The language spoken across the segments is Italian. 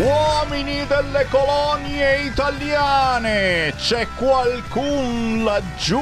Uomini delle colonie italiane, c'è qualcun laggiù?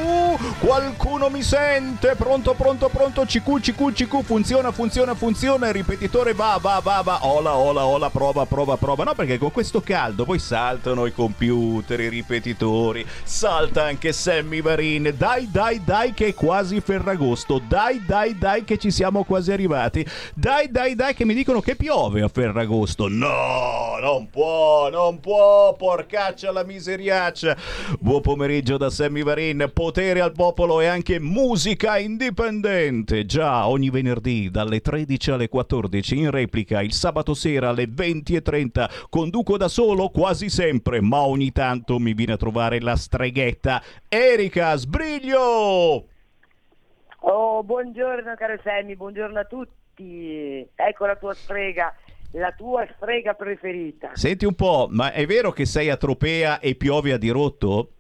Qualcuno mi sente? Pronto, pronto, pronto? CQ, CQ, CQ, funziona, funziona, funziona, il ripetitore va, va, va, va, ola, ola, ola, prova, prova, prova. No, perché con questo caldo poi saltano i computer, i ripetitori, salta anche Sammy Varin. Dai, dai, dai che è quasi Ferragosto, dai, dai, dai che ci siamo quasi arrivati. Dai, dai, dai che mi dicono che piove a Ferragosto. No! non può, non può, porcaccia la miseriaccia. Buon pomeriggio da Sammy Varin, potere al popolo e anche musica indipendente. Già ogni venerdì dalle 13 alle 14 in replica, il sabato sera alle 20.30. Conduco da solo quasi sempre, ma ogni tanto mi viene a trovare la streghetta. Erika Sbriglio! Oh, buongiorno caro Sammy, buongiorno a tutti. Ecco la tua strega, la tua strega preferita. Senti un po', ma è vero che sei a Tropea e piove a dirotto?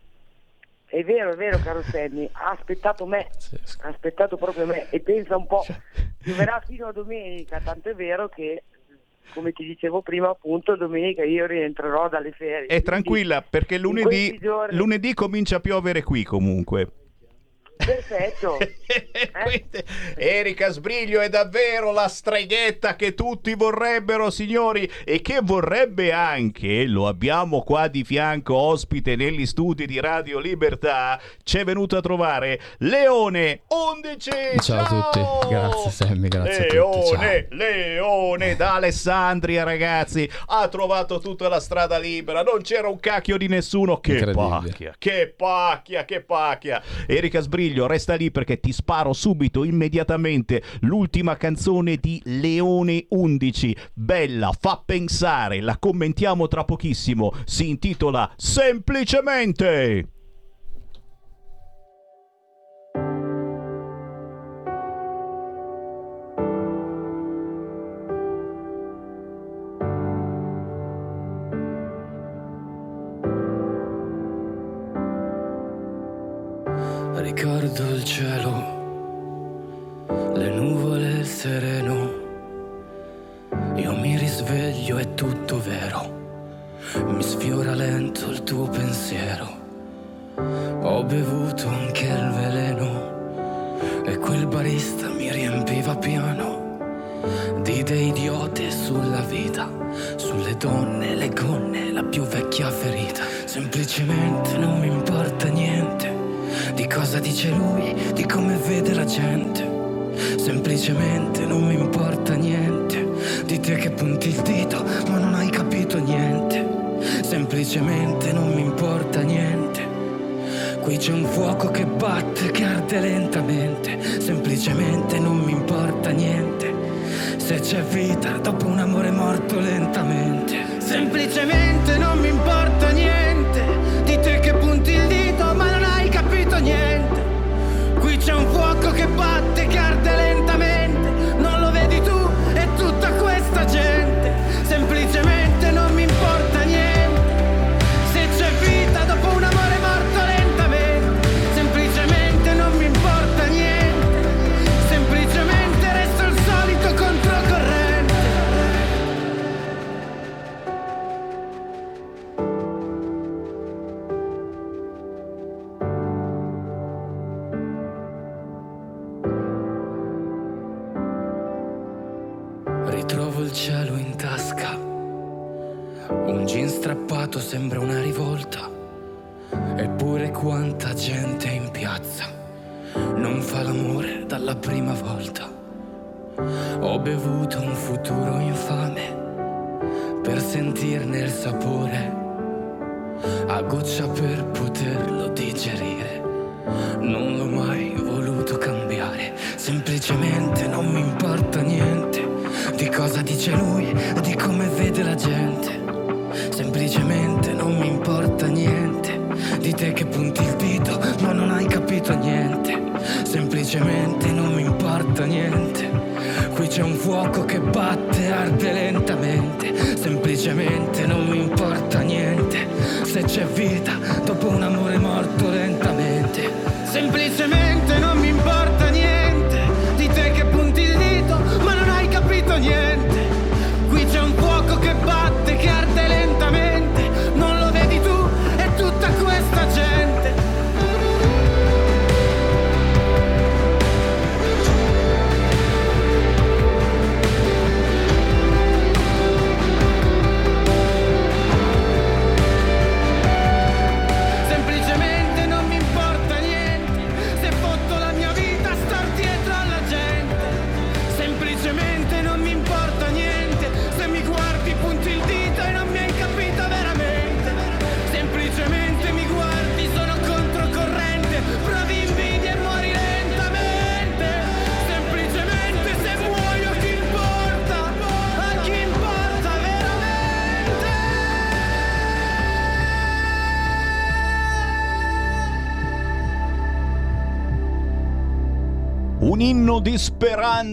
È vero, è vero caro Sammy, ha aspettato me, ha aspettato proprio me e pensa un po', pioverà fino a domenica, tanto è vero che come ti dicevo prima appunto domenica io rientrerò dalle ferie. Quindi, tranquilla, perché lunedì, giorni- lunedì comincia a piovere qui comunque. Perfetto. Queste- Erika Sbriglio è davvero la streghetta che tutti vorrebbero, signori, e che vorrebbe anche, lo abbiamo qua di fianco ospite negli studi di Radio Libertà, ci è venuto a trovare Leone 11. Ciao a tutti, grazie Sammy, grazie a tutti, Leone, Leone da Alessandria, ragazzi, ha trovato tutta la strada libera, non c'era un cacchio di nessuno. Che pacchia, che pacchia, che pacchia. Erika Sbriglio, resta lì perché ti sparo subito, immediatamente, l'ultima canzone di Leone 11. Bella, fa pensare, la commentiamo tra pochissimo. Si intitola Semplicemente. Ricordo il cielo, le nuvole il sereno. Io mi risveglio, è tutto vero. Mi sfiora lento il tuo pensiero. Ho bevuto anche il veleno. E quel barista mi riempiva piano di idee idiote sulla vita, sulle donne, le gonne, la più vecchia ferita. Semplicemente non mi importa niente di cosa dice lui, di come vede la gente. Semplicemente non mi importa niente di te che punti il dito, ma non hai capito niente. Semplicemente non mi importa niente. Qui c'è un fuoco che batte, che arde lentamente. Semplicemente non mi importa niente. Se c'è vita dopo un amore morto lentamente. Semplicemente non mi importa niente. Di te che c'è un fuoco che batte, che arde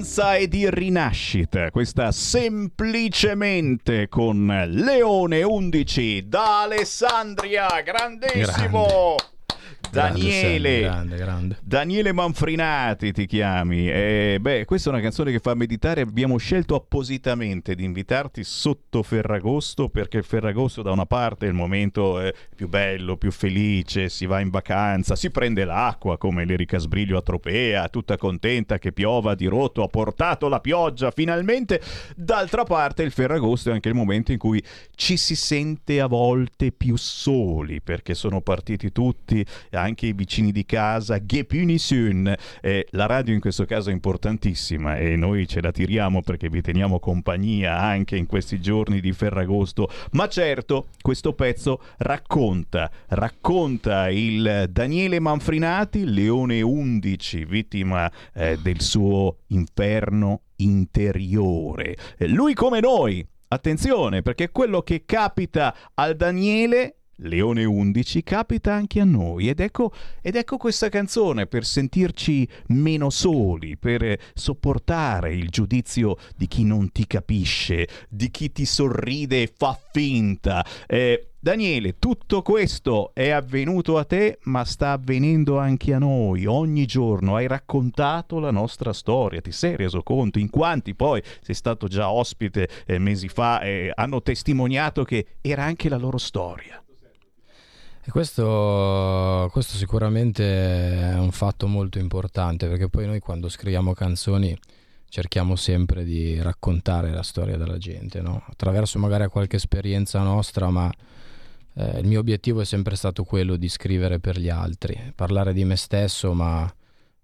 speranza e di rinascita. Questa semplicemente con Leone 11 da Alessandria. Grandissimo! Daniele, grande, grande. Daniele Manfrinati ti chiami. Eh, beh, questa è una canzone che fa meditare. Abbiamo scelto appositamente di invitarti sotto Ferragosto perché il Ferragosto da una parte è il momento eh, più bello, più felice, si va in vacanza, si prende l'acqua come l'Erica Sbriglio a Tropea, tutta contenta che piova di rotto, ha portato la pioggia finalmente. D'altra parte il Ferragosto è anche il momento in cui ci si sente a volte più soli perché sono partiti tutti, anche i vicini di casa, che Punishun. Eh, la radio in questo caso è importantissima e noi ce la tiriamo perché vi teniamo compagnia anche in questi giorni di Ferragosto. Ma certo, questo pezzo racconta, racconta il Daniele Manfrinati, Leone 11, vittima eh, del suo inferno interiore. Lui come noi, attenzione, perché quello che capita al Daniele Leone 11 capita anche a noi ed ecco, ed ecco questa canzone per sentirci meno soli, per eh, sopportare il giudizio di chi non ti capisce, di chi ti sorride e fa finta. Eh, Daniele, tutto questo è avvenuto a te, ma sta avvenendo anche a noi. Ogni giorno hai raccontato la nostra storia, ti sei reso conto in quanti poi sei stato già ospite eh, mesi fa e hanno testimoniato che era anche la loro storia. E questo, questo sicuramente è un fatto molto importante perché poi noi quando scriviamo canzoni cerchiamo sempre di raccontare la storia della gente, no? attraverso magari qualche esperienza nostra, ma eh, il mio obiettivo è sempre stato quello di scrivere per gli altri, parlare di me stesso, ma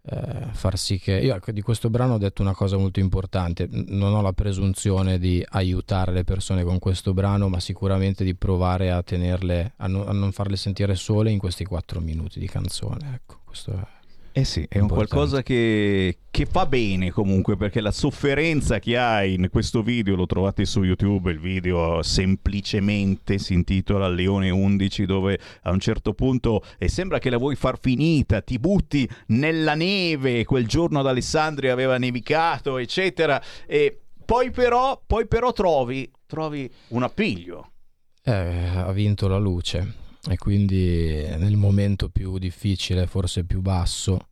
eh, far sì che io ecco, di questo brano ho detto una cosa molto importante. Non ho la presunzione di aiutare le persone con questo brano ma sicuramente di provare a tenerle a, no, a non farle sentire sole in questi quattro minuti di canzone ecco questo è eh sì, è un qualcosa che, che, fa bene comunque perché la sofferenza che hai in questo video, lo trovate su YouTube, il video semplicemente si intitola Leone 11 dove a un certo punto e sembra che la vuoi far finita, ti butti nella neve, quel giorno ad Alessandria aveva nevicato eccetera e poi però, poi però trovi, trovi un appiglio. Eh, ha vinto la luce e quindi nel momento più difficile, forse più basso,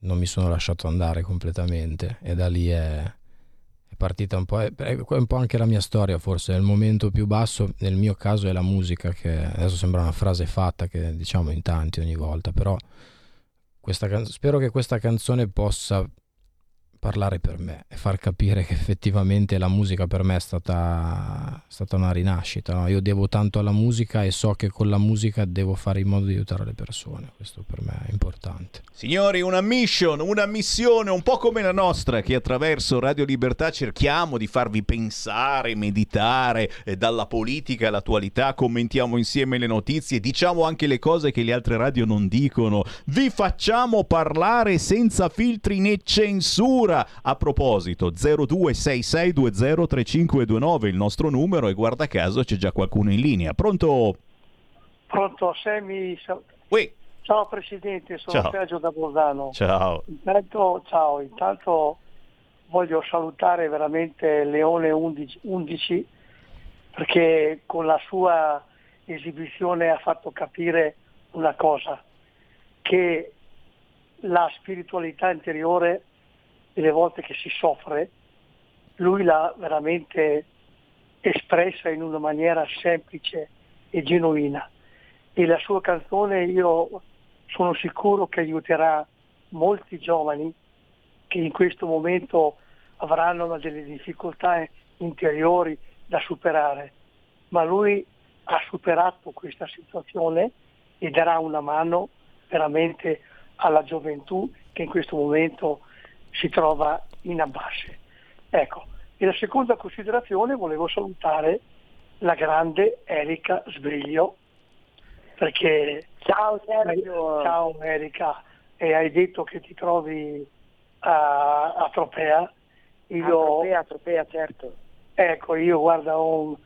non mi sono lasciato andare completamente. E da lì è, è partita un po', è, è, un po' anche la mia storia forse, nel momento più basso, nel mio caso è la musica che adesso sembra una frase fatta che diciamo in tanti ogni volta, però questa, spero che questa canzone possa parlare per me e far capire che effettivamente la musica per me è stata, stata una rinascita. No? Io devo tanto alla musica e so che con la musica devo fare in modo di aiutare le persone. Questo per me è importante. Signori, una mission, una missione un po' come la nostra che attraverso Radio Libertà cerchiamo di farvi pensare, meditare eh, dalla politica all'attualità, commentiamo insieme le notizie, diciamo anche le cose che le altre radio non dicono. Vi facciamo parlare senza filtri né censura Allora, a proposito, 0266203529 il nostro numero e guarda caso c'è già qualcuno in linea. Pronto? Pronto, Semi. Oui. Ciao Presidente, sono Ciao. Sergio da Bolzano. Ciao. Intanto, ciao, intanto voglio salutare veramente Leone 11, 11 perché con la sua esibizione ha fatto capire una cosa, che la spiritualità interiore, delle volte che si soffre, lui l'ha veramente espressa in una maniera semplice e genuina. E la sua canzone io sono sicuro che aiuterà molti giovani che in questo momento avranno delle difficoltà interiori da superare, ma lui ha superato questa situazione e darà una mano veramente alla gioventù che in questo momento si trova in abbasse. Ecco, e la seconda considerazione volevo salutare la grande Erika Sbriglio, perché Ciao Sergio. ciao Erika, e hai detto che ti trovi a, a Tropea. Io, Atropea, atropea, certo. Ecco, io guarda, ho-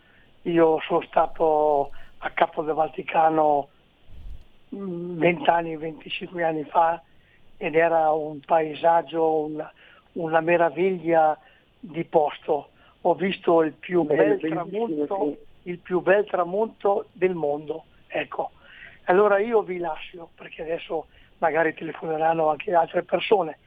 io sono stato a Capo del Vaticano mm, 20 anni, 25 anni fa ed era un paesaggio, una, una meraviglia di posto. Ho visto il più bel tramonto, il più bel tramonto del mondo. Ecco. Allora io vi lascio perché adesso magari telefoneranno anche altre persone.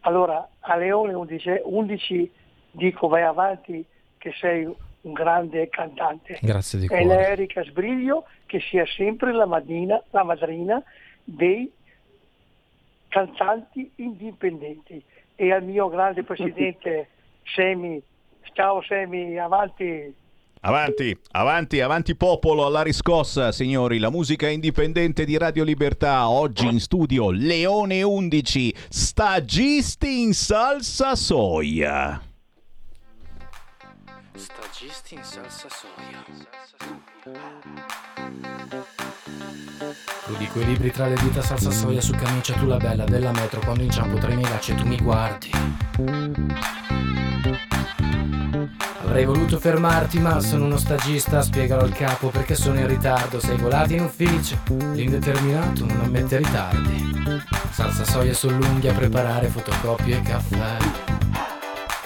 Allora a Leone 11, 11 dico vai avanti che sei un grande cantante. Grazie di E cuore. l'Erica Sbriglio che sia sempre la madrina, la madrina dei cantanti indipendenti. E al mio grande presidente Semi, ciao Semi, avanti. Avanti, avanti, avanti popolo alla riscossa, signori. La musica indipendente di Radio Libertà. Oggi in studio Leone 11, stagisti in salsa soia. Stagisti in salsa soia. Tu di quei libri tra le dita salsa soia su camicia tu la bella della metro quando inciampo tra i miei lacci e tu mi guardi. Avrei voluto fermarti ma sono uno stagista Spiegalo al capo perché sono in ritardo. Sei volato in ufficio L'indeterminato non ammette ritardi. Salsa soia sull'unghia preparare fotocopie e caffè.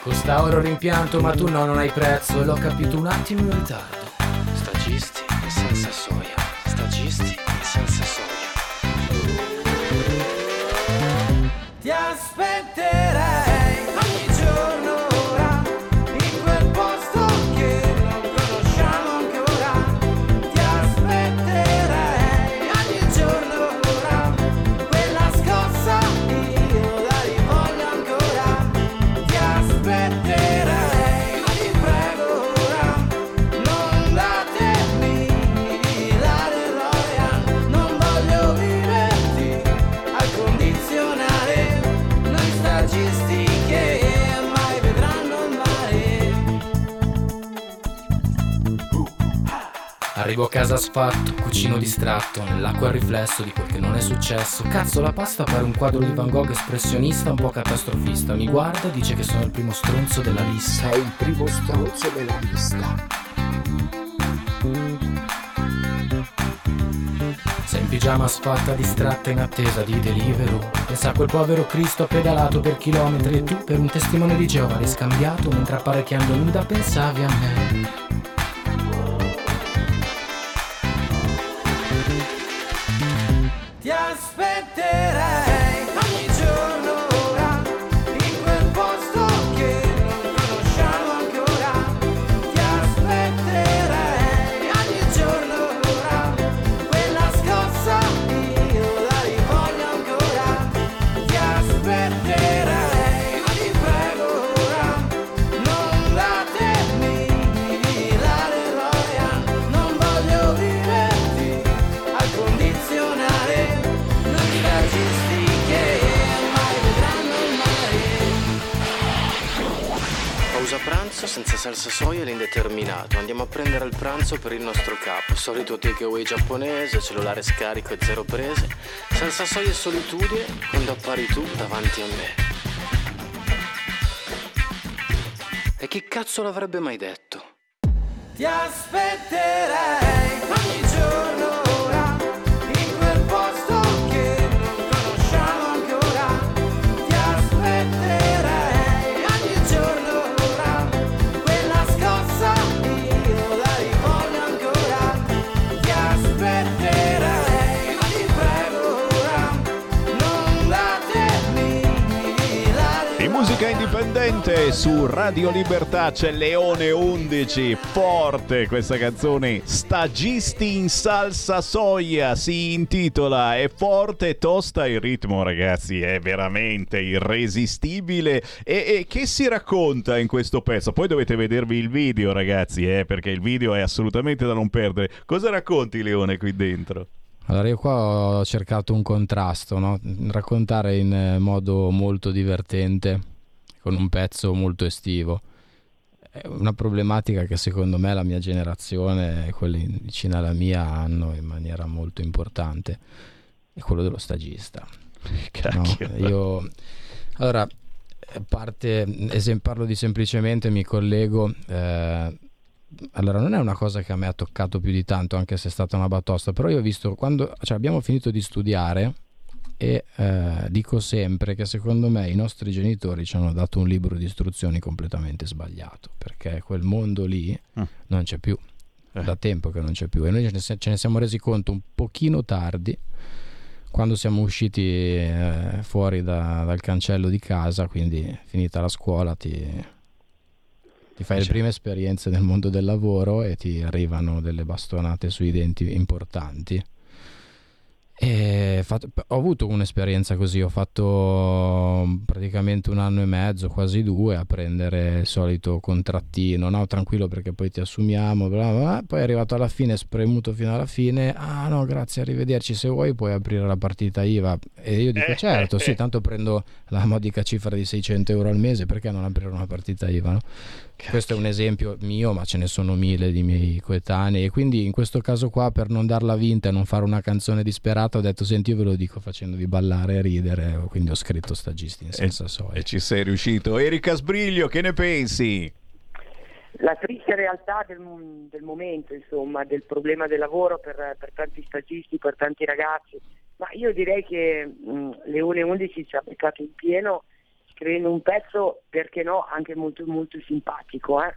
Costa oro rimpianto ma tu no non hai prezzo E l'ho capito un attimo in ritardo. Stagisti in salsa soia. In salsa soia. Ti aspetterei Arrivo a casa sfatto, cucino distratto Nell'acqua il riflesso di quel che non è successo. Cazzo la pasta pare un quadro di Van Gogh espressionista Un po' catastrofista. Mi guarda dice che sono il primo stronzo della lista. Sei il primo stronzo della lista. Sei in pigiama sfatta distratta in attesa di Deliveroo Pensa a quel povero Cristo pedalato per chilometri. E tu per un testimone di Geova l'hai scambiato Mentre apparecchiando nuda pensavi a me senza salsa soia l'indeterminato. Andiamo a prendere il pranzo per il nostro capo. Solito takeaway giapponese, cellulare scarico e zero prese. Salsa soia e solitudine quando appari tu davanti a me. E chi cazzo l'avrebbe mai detto? Ti aspetterei ogni giorno indipendente su Radio Libertà c'è Leone 11 forte questa canzone. Stagisti in salsa soia si intitola è forte e tosta il ritmo ragazzi è veramente irresistibile. E, e, che si racconta in questo pezzo? Poi dovete vedervi il video ragazzi eh, perché il video è assolutamente da non perdere. Cosa racconti Leone qui dentro? Allora io qua ho cercato un contrasto, no? raccontare in modo molto divertente con un pezzo molto estivo. È una problematica che secondo me la mia generazione e quelli vicino alla mia hanno in maniera molto importante, è quello dello stagista. No, io, allora, parte, esem- parlo di semplicemente, mi collego... Eh, allora non è una cosa che a me ha toccato più di tanto anche se è stata una batosta però io ho visto quando cioè, abbiamo finito di studiare e eh, dico sempre che secondo me i nostri genitori ci hanno dato un libro di istruzioni completamente sbagliato perché quel mondo lì mm. non c'è più eh. da tempo che non c'è più e noi ce ne siamo resi conto un pochino tardi quando siamo usciti eh, fuori da, dal cancello di casa quindi finita la scuola ti, ti fai le prime esperienze nel mondo del lavoro e ti arrivano delle bastonate sui denti importanti Fatto, ho avuto un'esperienza così, ho fatto praticamente un anno e mezzo, quasi due, a prendere il solito contrattino, no? tranquillo perché poi ti assumiamo, bla bla, poi è arrivato alla fine, spremuto fino alla fine, ah no grazie, arrivederci, se vuoi puoi aprire la partita IVA. E io dico certo, sì, tanto prendo la modica cifra di 600 euro al mese, perché non aprire una partita IVA? No? Questo è un esempio mio, ma ce ne sono mille di miei coetanei e quindi in questo caso qua per non darla vinta e non fare una canzone disperata ho detto senti io ve lo dico facendovi ballare e ridere, quindi ho scritto stagisti in senza soia. E ci sei riuscito. Erika Sbriglio, che ne pensi? La triste realtà del, del momento, insomma, del problema del lavoro per, per, tanti stagisti, per tanti ragazzi, ma io direi che mh, Leone 11 ci ha beccato in pieno scrivendo un pezzo, perché no, anche molto, molto simpatico. Eh?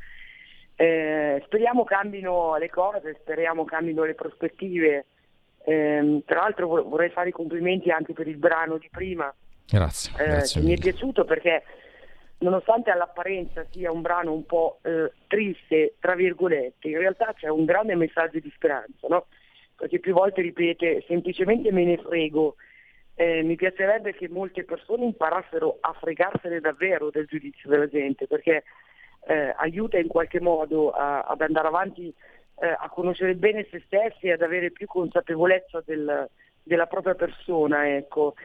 Eh, speriamo cambino le cose, speriamo cambino le prospettive. Eh, tra l'altro vorrei fare i complimenti anche per il brano di prima. Grazie. Eh, grazie mi è piaciuto perché nonostante all'apparenza sia un brano un po' eh, triste, tra virgolette, in realtà c'è un grande messaggio di speranza, no? Perché più volte ripete semplicemente me ne frego eh, mi piacerebbe che molte persone imparassero a fregarsene davvero del giudizio della gente, perché eh, aiuta in qualche modo a, ad andare avanti, eh, a conoscere bene se stessi e ad avere più consapevolezza del, della propria persona, ecco,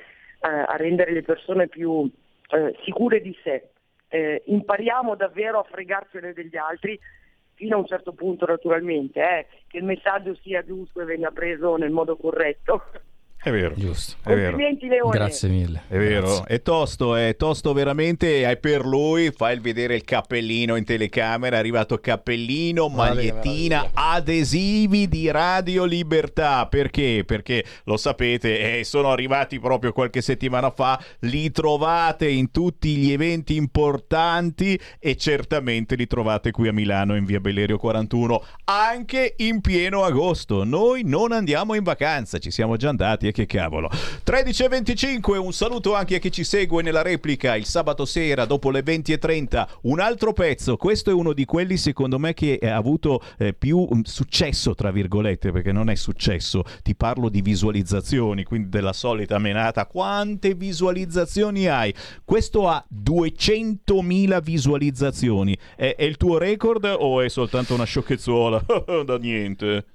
eh, a rendere le persone più eh, sicure di sé. Eh, impariamo davvero a fregarsene degli altri fino a un certo punto naturalmente, che il messaggio sia giusto e venga preso nel modo corretto. È vero. Giusto. È vero. Grazie mille. È vero. Grazie. È tosto, è tosto veramente. È per lui. Fai vedere il cappellino in telecamera. È arrivato cappellino, magliettina, adesivi di Radio Libertà. Perché? Perché lo sapete, eh, sono arrivati proprio qualche settimana fa. Li trovate in tutti gli eventi importanti e certamente li trovate qui a Milano in via Bellerio 41 anche in pieno agosto. Noi non andiamo in vacanza, ci siamo già andati che cavolo. 13.25, un saluto anche a chi ci segue nella replica il sabato sera dopo le 20.30. Un altro pezzo, questo è uno di quelli secondo me che ha avuto eh, più mm, successo, tra virgolette, perché non è successo. Ti parlo di visualizzazioni, quindi della solita menata. Quante visualizzazioni hai? Questo ha 200.000 visualizzazioni. È, è il tuo record o è soltanto una sciocchezzuola? da niente.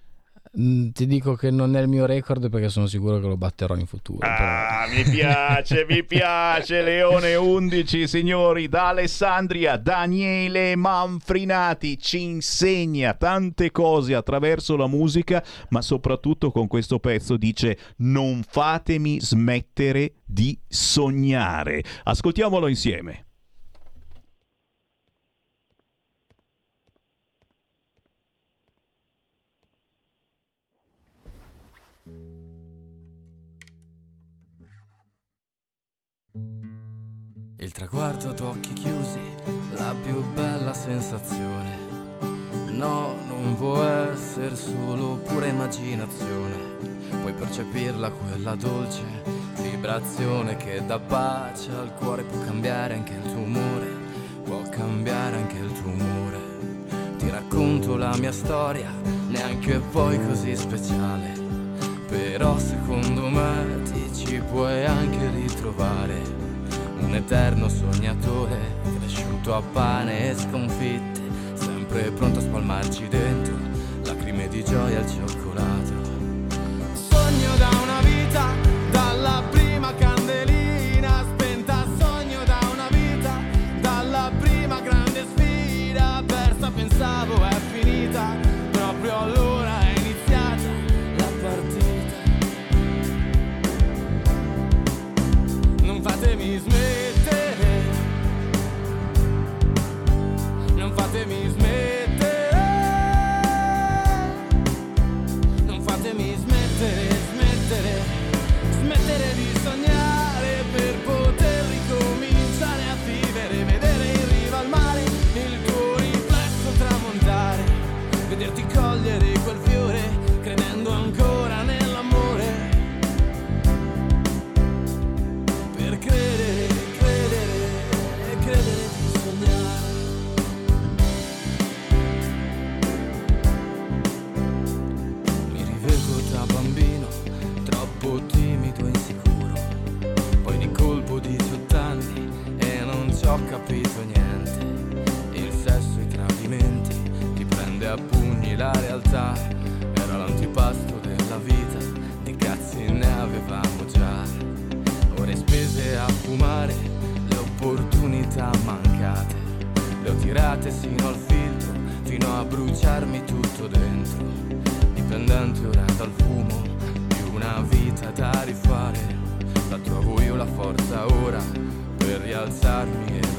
Ti dico che non è il mio record perché sono sicuro che lo batterò in futuro. Ah, però. mi piace, mi piace. Leone 11, signori, da Alessandria, Daniele Manfrinati ci insegna tante cose attraverso la musica, ma soprattutto con questo pezzo dice non fatemi smettere di sognare. Ascoltiamolo insieme. Il traguardo ad occhi chiusi, la più bella sensazione. No, non può essere solo pura immaginazione. Puoi percepirla quella dolce vibrazione che dà pace al cuore, può cambiare anche il tuo umore, può cambiare anche il tuo umore. Ti racconto la mia storia, neanche poi così speciale. Però secondo me ti ci puoi anche ritrovare un eterno sognatore, cresciuto a pane e sconfitte, sempre pronto a spalmarci dentro lacrime di gioia al cioccolato. Realtà. Era l'antipasto della vita, di cazzi ne avevamo già. Ore spese a fumare, le opportunità mancate. Le ho tirate sino al filtro, fino a bruciarmi tutto dentro dipendente ora dal fumo di una vita da rifare. La trovo io la forza ora per rialzarmi e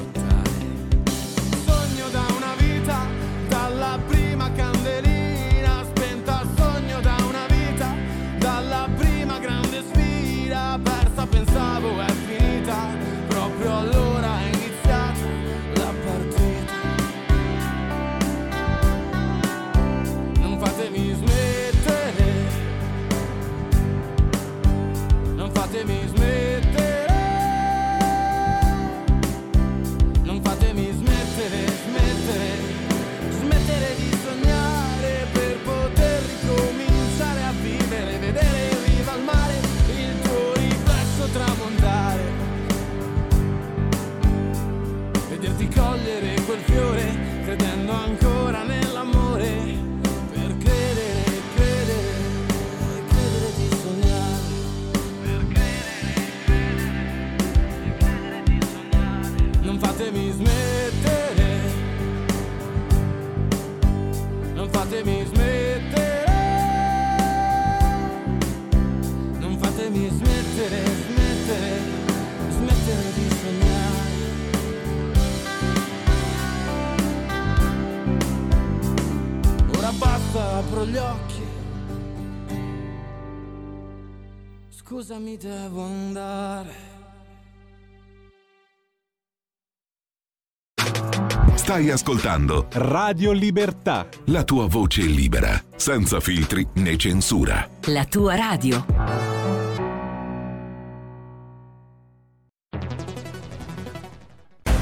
Fatemi smettere, smettere, smettere di sognare. Ora basta, apro gli occhi. Scusami, devo andare. Stai ascoltando Radio Libertà. la tua voce libera, senza filtri né censura. La tua radio.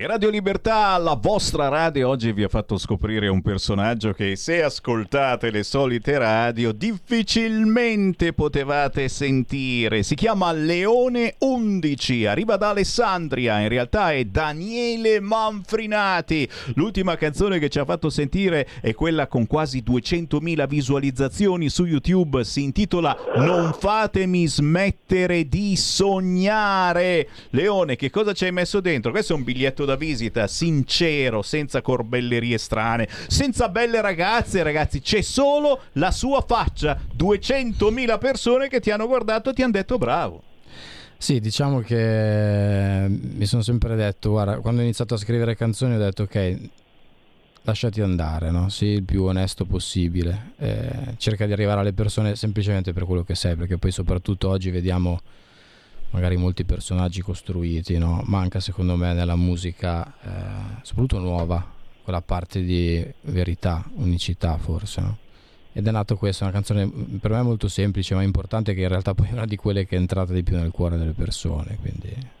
E Radio Libertà, la vostra radio, oggi vi ha fatto scoprire un personaggio che se ascoltate le solite radio difficilmente potevate sentire. Si chiama Leone 11, arriva da Alessandria, in realtà è Daniele Manfrinati. L'ultima canzone che ci ha fatto sentire è quella con quasi 200.000 visualizzazioni su YouTube, si intitola Non fatemi smettere di sognare. Leone, che cosa ci hai messo dentro? Questo è un biglietto da visita, sincero, senza corbellerie strane, senza belle ragazze, ragazzi, c'è solo la sua faccia. 200.000 persone che ti hanno guardato e ti hanno detto bravo. Sì, diciamo che mi sono sempre detto, guarda, quando ho iniziato a scrivere canzoni ho detto ok, lasciati andare, no? Sii il più onesto possibile, eh, cerca di arrivare alle persone semplicemente per quello che sei, perché poi soprattutto oggi vediamo magari molti personaggi costruiti, no? manca secondo me nella musica, eh, soprattutto nuova, quella parte di verità, unicità forse. No? Ed è nato questa, una canzone mm, per me molto semplice ma importante che in realtà poi è una di quelle che è entrata di più nel cuore delle persone. Quindi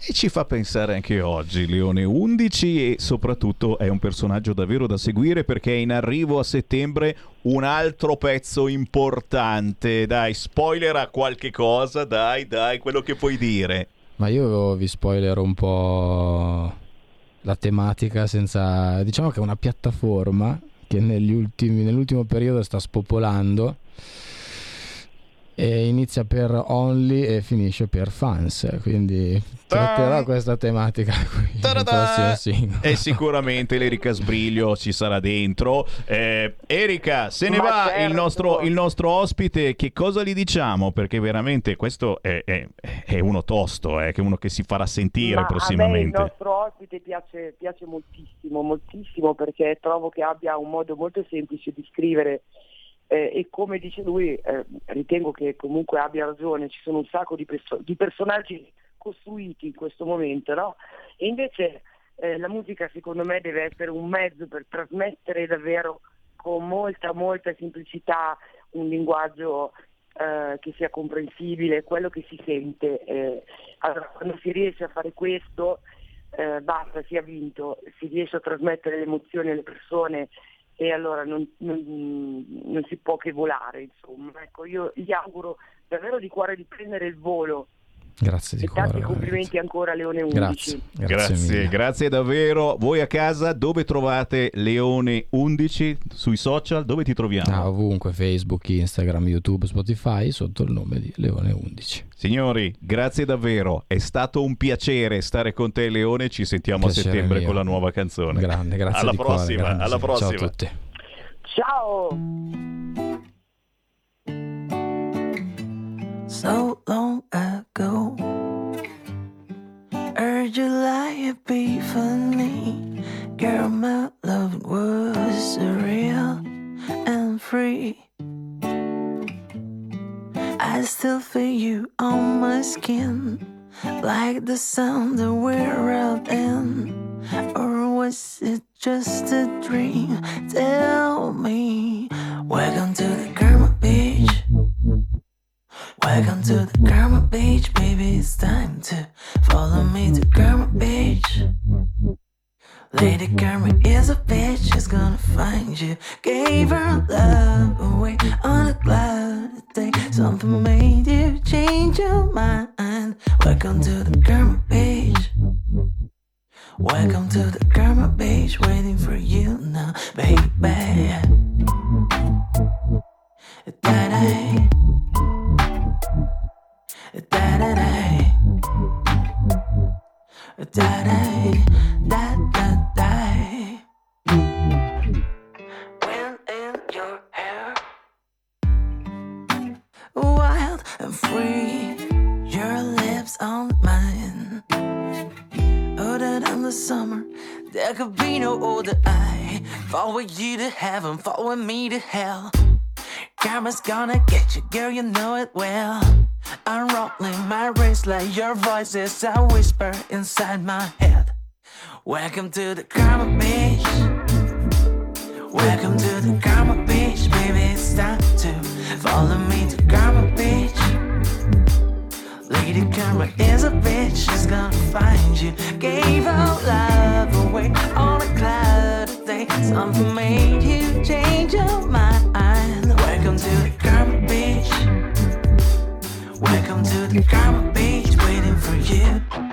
e ci fa pensare anche oggi Leone 11 e soprattutto è un personaggio davvero da seguire perché è in arrivo a settembre un altro pezzo importante. Dai, spoiler a qualche cosa, dai, dai, quello che puoi dire. Ma io vi spoilerò un po' la tematica senza... diciamo che è una piattaforma che ultimi, nell'ultimo periodo sta spopolando inizia per Only e finisce per Fans, quindi tratterò questa tematica qui E sicuramente l'Erica Sbriglio ci sarà dentro. Eh, Erika, se ne Ma va certo. il, nostro, il, nostro, ospite, che cosa gli diciamo? Perché veramente questo è, è, è uno tosto, eh, che è uno che si farà sentire Ma prossimamente. il nostro ospite piace, piace moltissimo, moltissimo perché trovo che abbia un modo molto semplice di scrivere eh, e come dice lui eh, ritengo che comunque abbia ragione, ci sono un sacco di, perso- di personaggi costruiti in questo momento, no? E invece eh, la musica secondo me deve essere un mezzo per trasmettere davvero con molta molta semplicità un linguaggio eh, che sia comprensibile, quello che si sente. Eh, allora, quando si riesce a fare questo, eh, basta, si è vinto, si riesce a trasmettere le emozioni alle persone e allora non, non, non, si può che volare. Insomma. Ecco, io gli auguro davvero di cuore di prendere il volo. Grazie di e cuore. Tanti complimenti ancora Leone 11. Grazie, grazie, grazie, grazie, davvero. Voi a casa dove trovate Leone 11 sui social? Dove ti troviamo? Ah, ovunque, Facebook, Instagram, YouTube, Spotify sotto il nome di Leone 11. Signori, grazie davvero, è stato un piacere stare con te Leone, ci sentiamo piacere a settembre mio. con la nuova canzone. Grande, grazie. Alla prossima, cuore, alla prossima. Ciao a tutti. Ciao. So long ago, heard you lie epiphany. Girl, my love was surreal and free. I still feel you on my skin, like the sound that we're out in. Or was it just a dream? Tell me. Welcome to the Karma Beach. Welcome to the Karma Beach, baby. It's time to follow me to Karma Beach. Lady Karma is a bitch, she's gonna find you. Gave her love away on a cloud day. Something made you change your mind. Welcome to the Karma Beach. Welcome to the Karma Beach, waiting for you now, baby. Da-da-da. There could be no other I. Follow you to heaven, follow me to hell. Karma's gonna get you, girl, you know it well. I'm rolling my wrist like your voice is a whisper inside my head. Welcome to the karma beach. Welcome to the karma beach, baby. It's time to follow me to karma beach. Lady Karma is a bitch, she's gonna find you. Gave her love away on a cloud day. Something made you change your mind. Welcome to the Karma Beach. Welcome to the Karma Beach, waiting for you.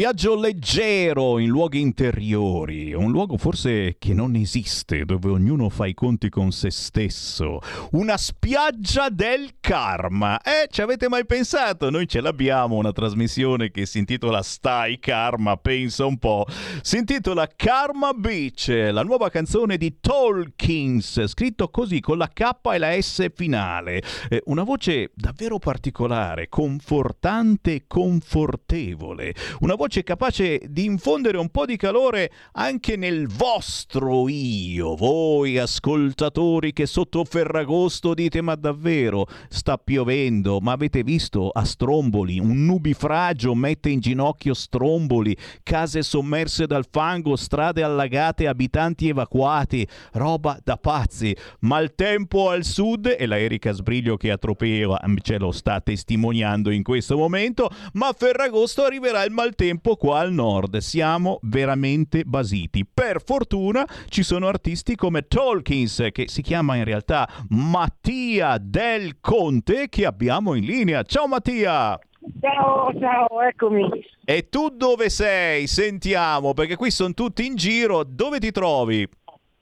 Viaggio leggero in luoghi interiori, un luogo forse che non esiste, dove ognuno fa i conti con se stesso. Una spiaggia del karma. Eh, ci avete mai pensato? Noi ce l'abbiamo, una trasmissione che si intitola Stai Karma, pensa un po'. Si intitola Karma Beach, la nuova canzone di Tolkins, scritto così con la K e la S finale. Eh, una voce davvero particolare, confortante e confortevole. Una voce capace di infondere un po' di calore anche nel vostro io. Voi ascoltatori che sotto Ferragosto dite ma davvero sta piovendo, ma avete visto a Stromboli un nubifragio mette in ginocchio Stromboli, case sommerse dal fango, strade allagate, abitanti evacuati, roba da pazzi. Maltempo al sud e la Erika Sbriglio che a Tropea ce lo sta testimoniando in questo momento, ma a Ferragosto arriverà il maltempo qua al nord. Siamo veramente basiti. Per fortuna ci sono artisti come Tolkins, che si chiama in realtà Mattia Del Conte, che abbiamo in linea. Ciao Mattia! Ciao, ciao, eccomi. E tu dove sei? Sentiamo, perché qui sono tutti in giro. Dove ti trovi?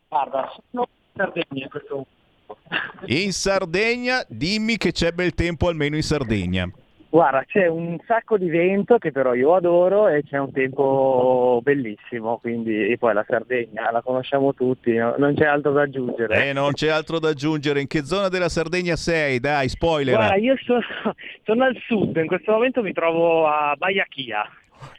Guarda, sono in Sardegna in questo momento. In Sardegna, dimmi che c'è bel tempo almeno in Sardegna. Guarda, c'è un sacco di vento che però io adoro e c'è un tempo bellissimo, quindi e poi la Sardegna la conosciamo tutti, no? non c'è altro da aggiungere. Eh, non c'è altro da aggiungere. In che zona della Sardegna sei? Dai, spoiler. Guarda, io sono, sono al sud, in questo momento mi trovo a Baiachia.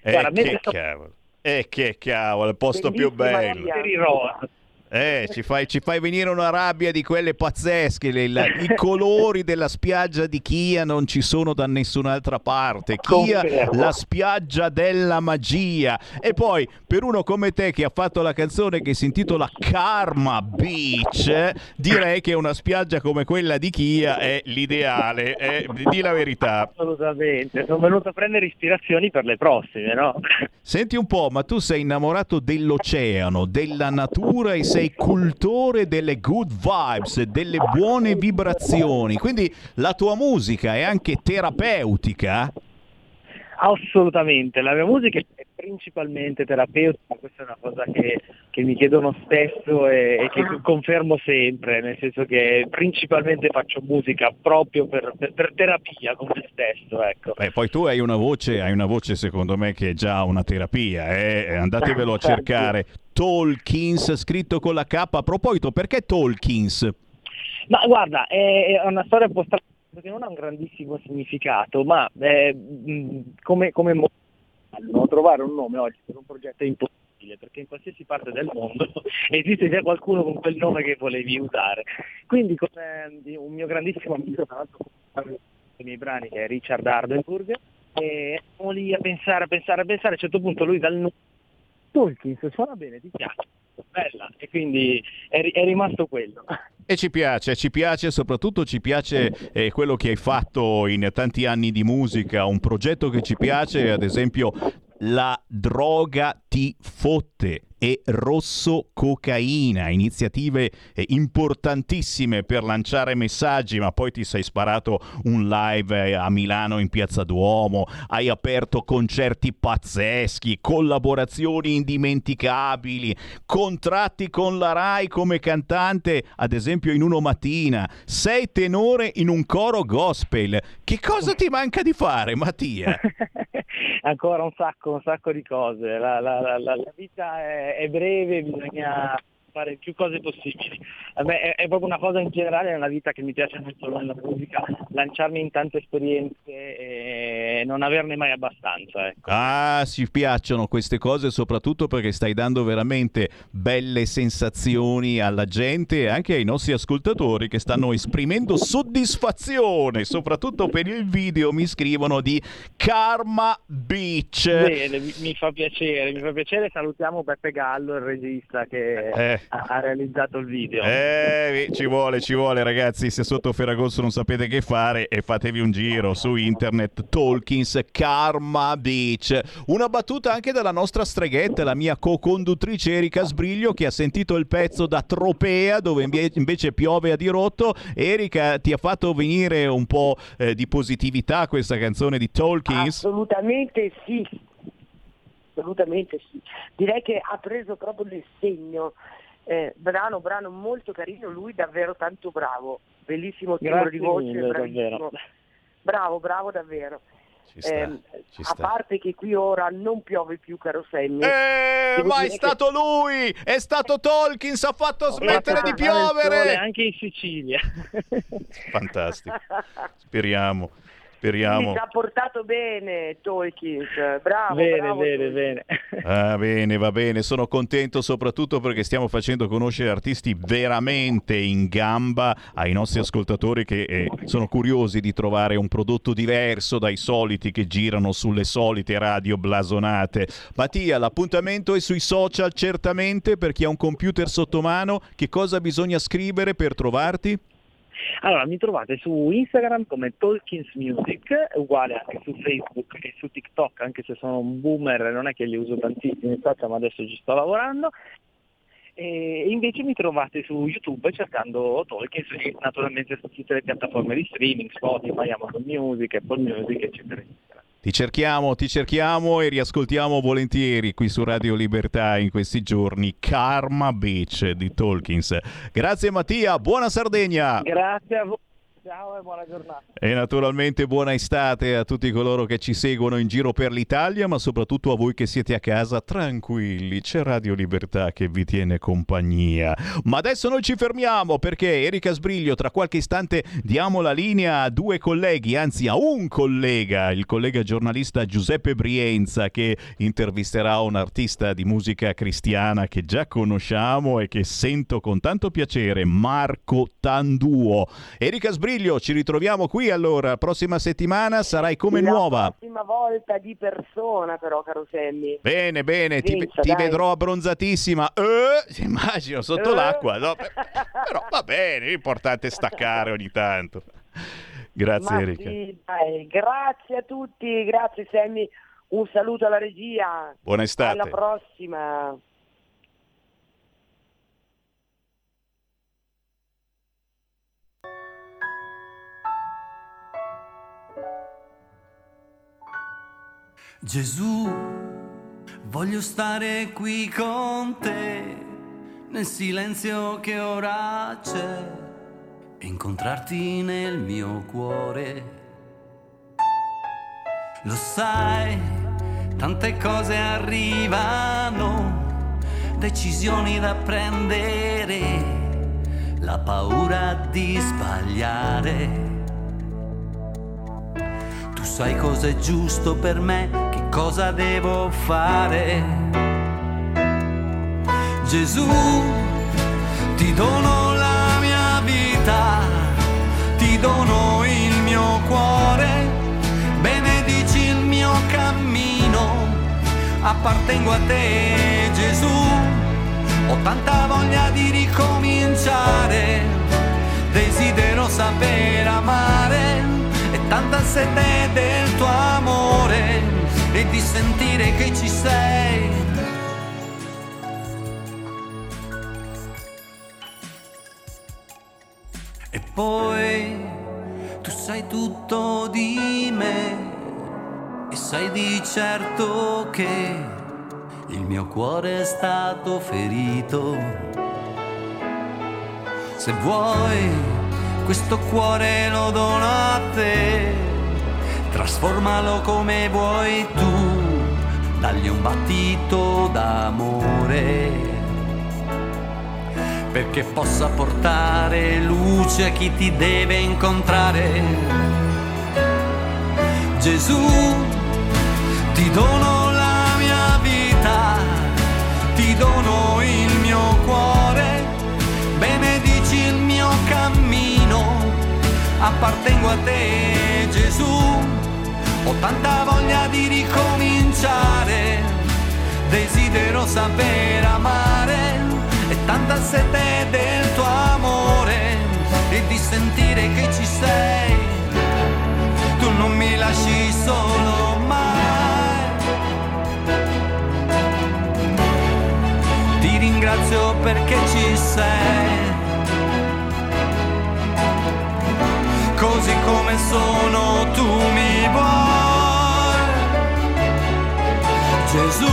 Eh, Guarda, che mentre sto- cavolo. Eh, che cavolo, il posto più Bellissima bello. Eh, ci fai, ci fai venire una rabbia di quelle pazzesche. le- la- I colori della spiaggia di Chia non ci sono da nessun'altra parte. Chia, la spiaggia della magia. E poi, per uno come te che ha fatto la canzone che si intitola Karma Beach, direi che una spiaggia come quella di Chia è l'ideale. Eh, di la verità. Assolutamente, sono venuto a prendere ispirazioni per le prossime, no? Senti un po', ma tu sei innamorato dell'oceano, della natura e sei cultore delle good vibes, delle buone vibrazioni. Quindi la tua musica è anche terapeutica? Assolutamente, la mia musica è principalmente terapeutica, questa è una cosa che, che mi chiedono spesso e, e che confermo sempre, nel senso che principalmente faccio musica proprio per, per- per terapia con me stesso, ecco. Beh, poi tu hai una voce, hai una voce secondo me che è già una terapia, eh? andatevelo a cercare. Tolkins, scritto con la K. A proposito, perché Tolkins? Ma guarda, è, una storia un po' strana perché non ha un grandissimo significato, ma eh, come, come mo- trovare un nome oggi per un progetto è impossibile, perché in qualsiasi parte del mondo esiste già qualcuno con quel nome che volevi usare. Quindi come eh, un mio grandissimo amico, tra l'altro, i miei brani, che è Richard Ardenburg, e siamo lì a pensare, a pensare, a pensare, a un certo punto lui dal nome Tolkien, se suona bene, ti piace? bella e quindi è, è rimasto quello. E ci piace, ci piace, soprattutto ci piace eh, quello che hai fatto in tanti anni di musica, un progetto che ci piace, ad esempio La droga ti fotte e Rosso Cocaina, iniziative eh, importantissime per lanciare messaggi, ma poi ti sei sparato un live eh, a Milano in Piazza Duomo, hai aperto concerti pazzeschi, collaborazioni indimenticabili, contratti con la RAI come cantante, ad esempio in Uno Mattina, sei tenore in un coro gospel. Che cosa ti manca di fare, Mattia? Ancora un sacco, un sacco di cose. La, la, la, la vita è, è breve, bisogna fare più cose possibili. Me è, è, proprio una cosa in generale nella vita che mi piace molto nella musica, lanciarmi in tante esperienze e non averne mai abbastanza. Ecco. Ah, ci piacciono queste cose soprattutto perché stai dando veramente belle sensazioni alla gente e anche ai nostri ascoltatori che stanno esprimendo soddisfazione, soprattutto per il video mi scrivono di Karma Beach. Bene, mi, mi fa piacere, mi fa piacere, salutiamo Beppe Gallo, il regista che... Eh ha, realizzato il video. Eh, ci vuole, ci vuole ragazzi, se sotto Ferragosto non sapete che fare e fatevi un giro su internet, Tolkien's Karma Beach. Una battuta anche dalla nostra streghetta, la mia co-conduttrice Erika Sbriglio che ha sentito il pezzo da Tropea dove invece piove a dirotto. Erika ti ha fatto venire un po' eh, di positività questa canzone di Tolkien's? Assolutamente sì, assolutamente sì. Direi che ha preso proprio il segno eh, brano, brano molto carino, lui davvero tanto bravo, bellissimo timbro di voce, mille, bravissimo. Bravo, bravo davvero. Sta, eh, a parte che qui ora non piove più, caro Sammy. Eh, ma è stato che... lui! È stato Tolkien, ha fatto smettere di piovere! Anche in Sicilia. Fantastico. Speriamo. Speriamo. Mi ha portato bene Tolkien, bravo. Bene, bravo, bene, bene. Ah, bene, va bene. Sono contento soprattutto perché stiamo facendo conoscere artisti veramente in gamba ai nostri ascoltatori che eh, sono curiosi di trovare un prodotto diverso dai soliti che girano sulle solite radio blasonate. Mattia, l'appuntamento è sui social certamente per chi ha un computer sotto mano. Che cosa bisogna scrivere per trovarti? Allora, mi trovate su Instagram come Tolkien's Music, uguale anche su Facebook e su TikTok, anche se sono un boomer, non è che li uso tantissimo in social, ma adesso ci sto lavorando. E invece mi trovate su YouTube cercando Tolkien naturalmente su tutte le piattaforme di streaming, Spotify, Amazon Music, Apple Music, eccetera. Ti cerchiamo, ti cerchiamo e riascoltiamo volentieri qui su Radio Libertà in questi giorni Karma Beach di Tolkins. Grazie Mattia, buona Sardegna! Grazie a voi. Ciao e buona giornata. E naturalmente buona estate a tutti coloro che ci seguono in giro per l'Italia, ma soprattutto a voi che siete a casa tranquilli. C'è Radio Libertà che vi tiene compagnia. Ma adesso noi ci fermiamo perché Erika Sbriglio tra qualche istante diamo la linea a due colleghi, anzi a un collega, il collega giornalista Giuseppe Brienza che intervisterà un artista di musica cristiana che già conosciamo e che sento con tanto piacere, Marco Tanduo. Erika Sbriglio Giglio, ci ritroviamo qui allora, prossima settimana sarai come la nuova. La prossima volta di persona però, caro Sammy. Bene, bene, Vinza, ti, ti vedrò abbronzatissima. Eh, immagino, sotto eh. l'acqua. No, però va bene, l'importante è staccare ogni tanto. Grazie Ma Erika. Sì, grazie a tutti, grazie Sammy. Un saluto alla regia. Buona estate. Alla prossima. Gesù, voglio stare qui con te, nel silenzio che ora c'è, e incontrarti nel mio cuore. Lo sai, tante cose arrivano, decisioni da prendere, la paura di sbagliare. Tu sai cosa è giusto per me cosa devo fare. Gesù, ti dono la mia vita, ti dono il mio cuore, benedici il mio cammino, appartengo a te Gesù, Ho tanta voglia di ricominciare, desidero sapere amare e tanta sete del tuo amore e di sentire che ci sei. E poi tu sai tutto di me e sai di certo che il mio cuore è stato ferito. Se vuoi, questo cuore lo dono a te, trasformalo come vuoi tu, dagli un battito d'amore. Perché possa portare luce a chi ti deve incontrare. Gesù, ti dono la mia vita, ti dono il mio cuore, benedici il mio cammino, appartengo a te ho tanta voglia di ricominciare, desidero sapere amare e tanta sete del tuo amore e di sentire che ci sei. Tu non mi lasci solo mai. Ti ringrazio perché ci sei. Così come sono tu mi vuoi. Gesù,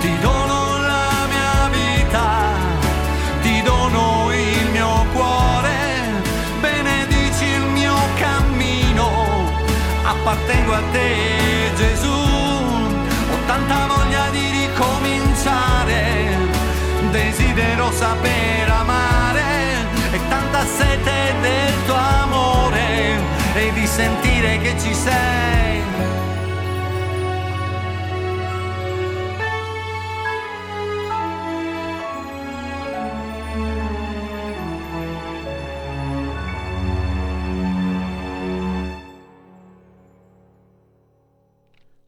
ti dono la mia vita, ti dono il mio cuore, benedici il mio cammino, appartengo a te Gesù, ho tanta voglia di ricominciare, desidero sapere amare e tanta sete del tuo amore e di sentire che ci sei.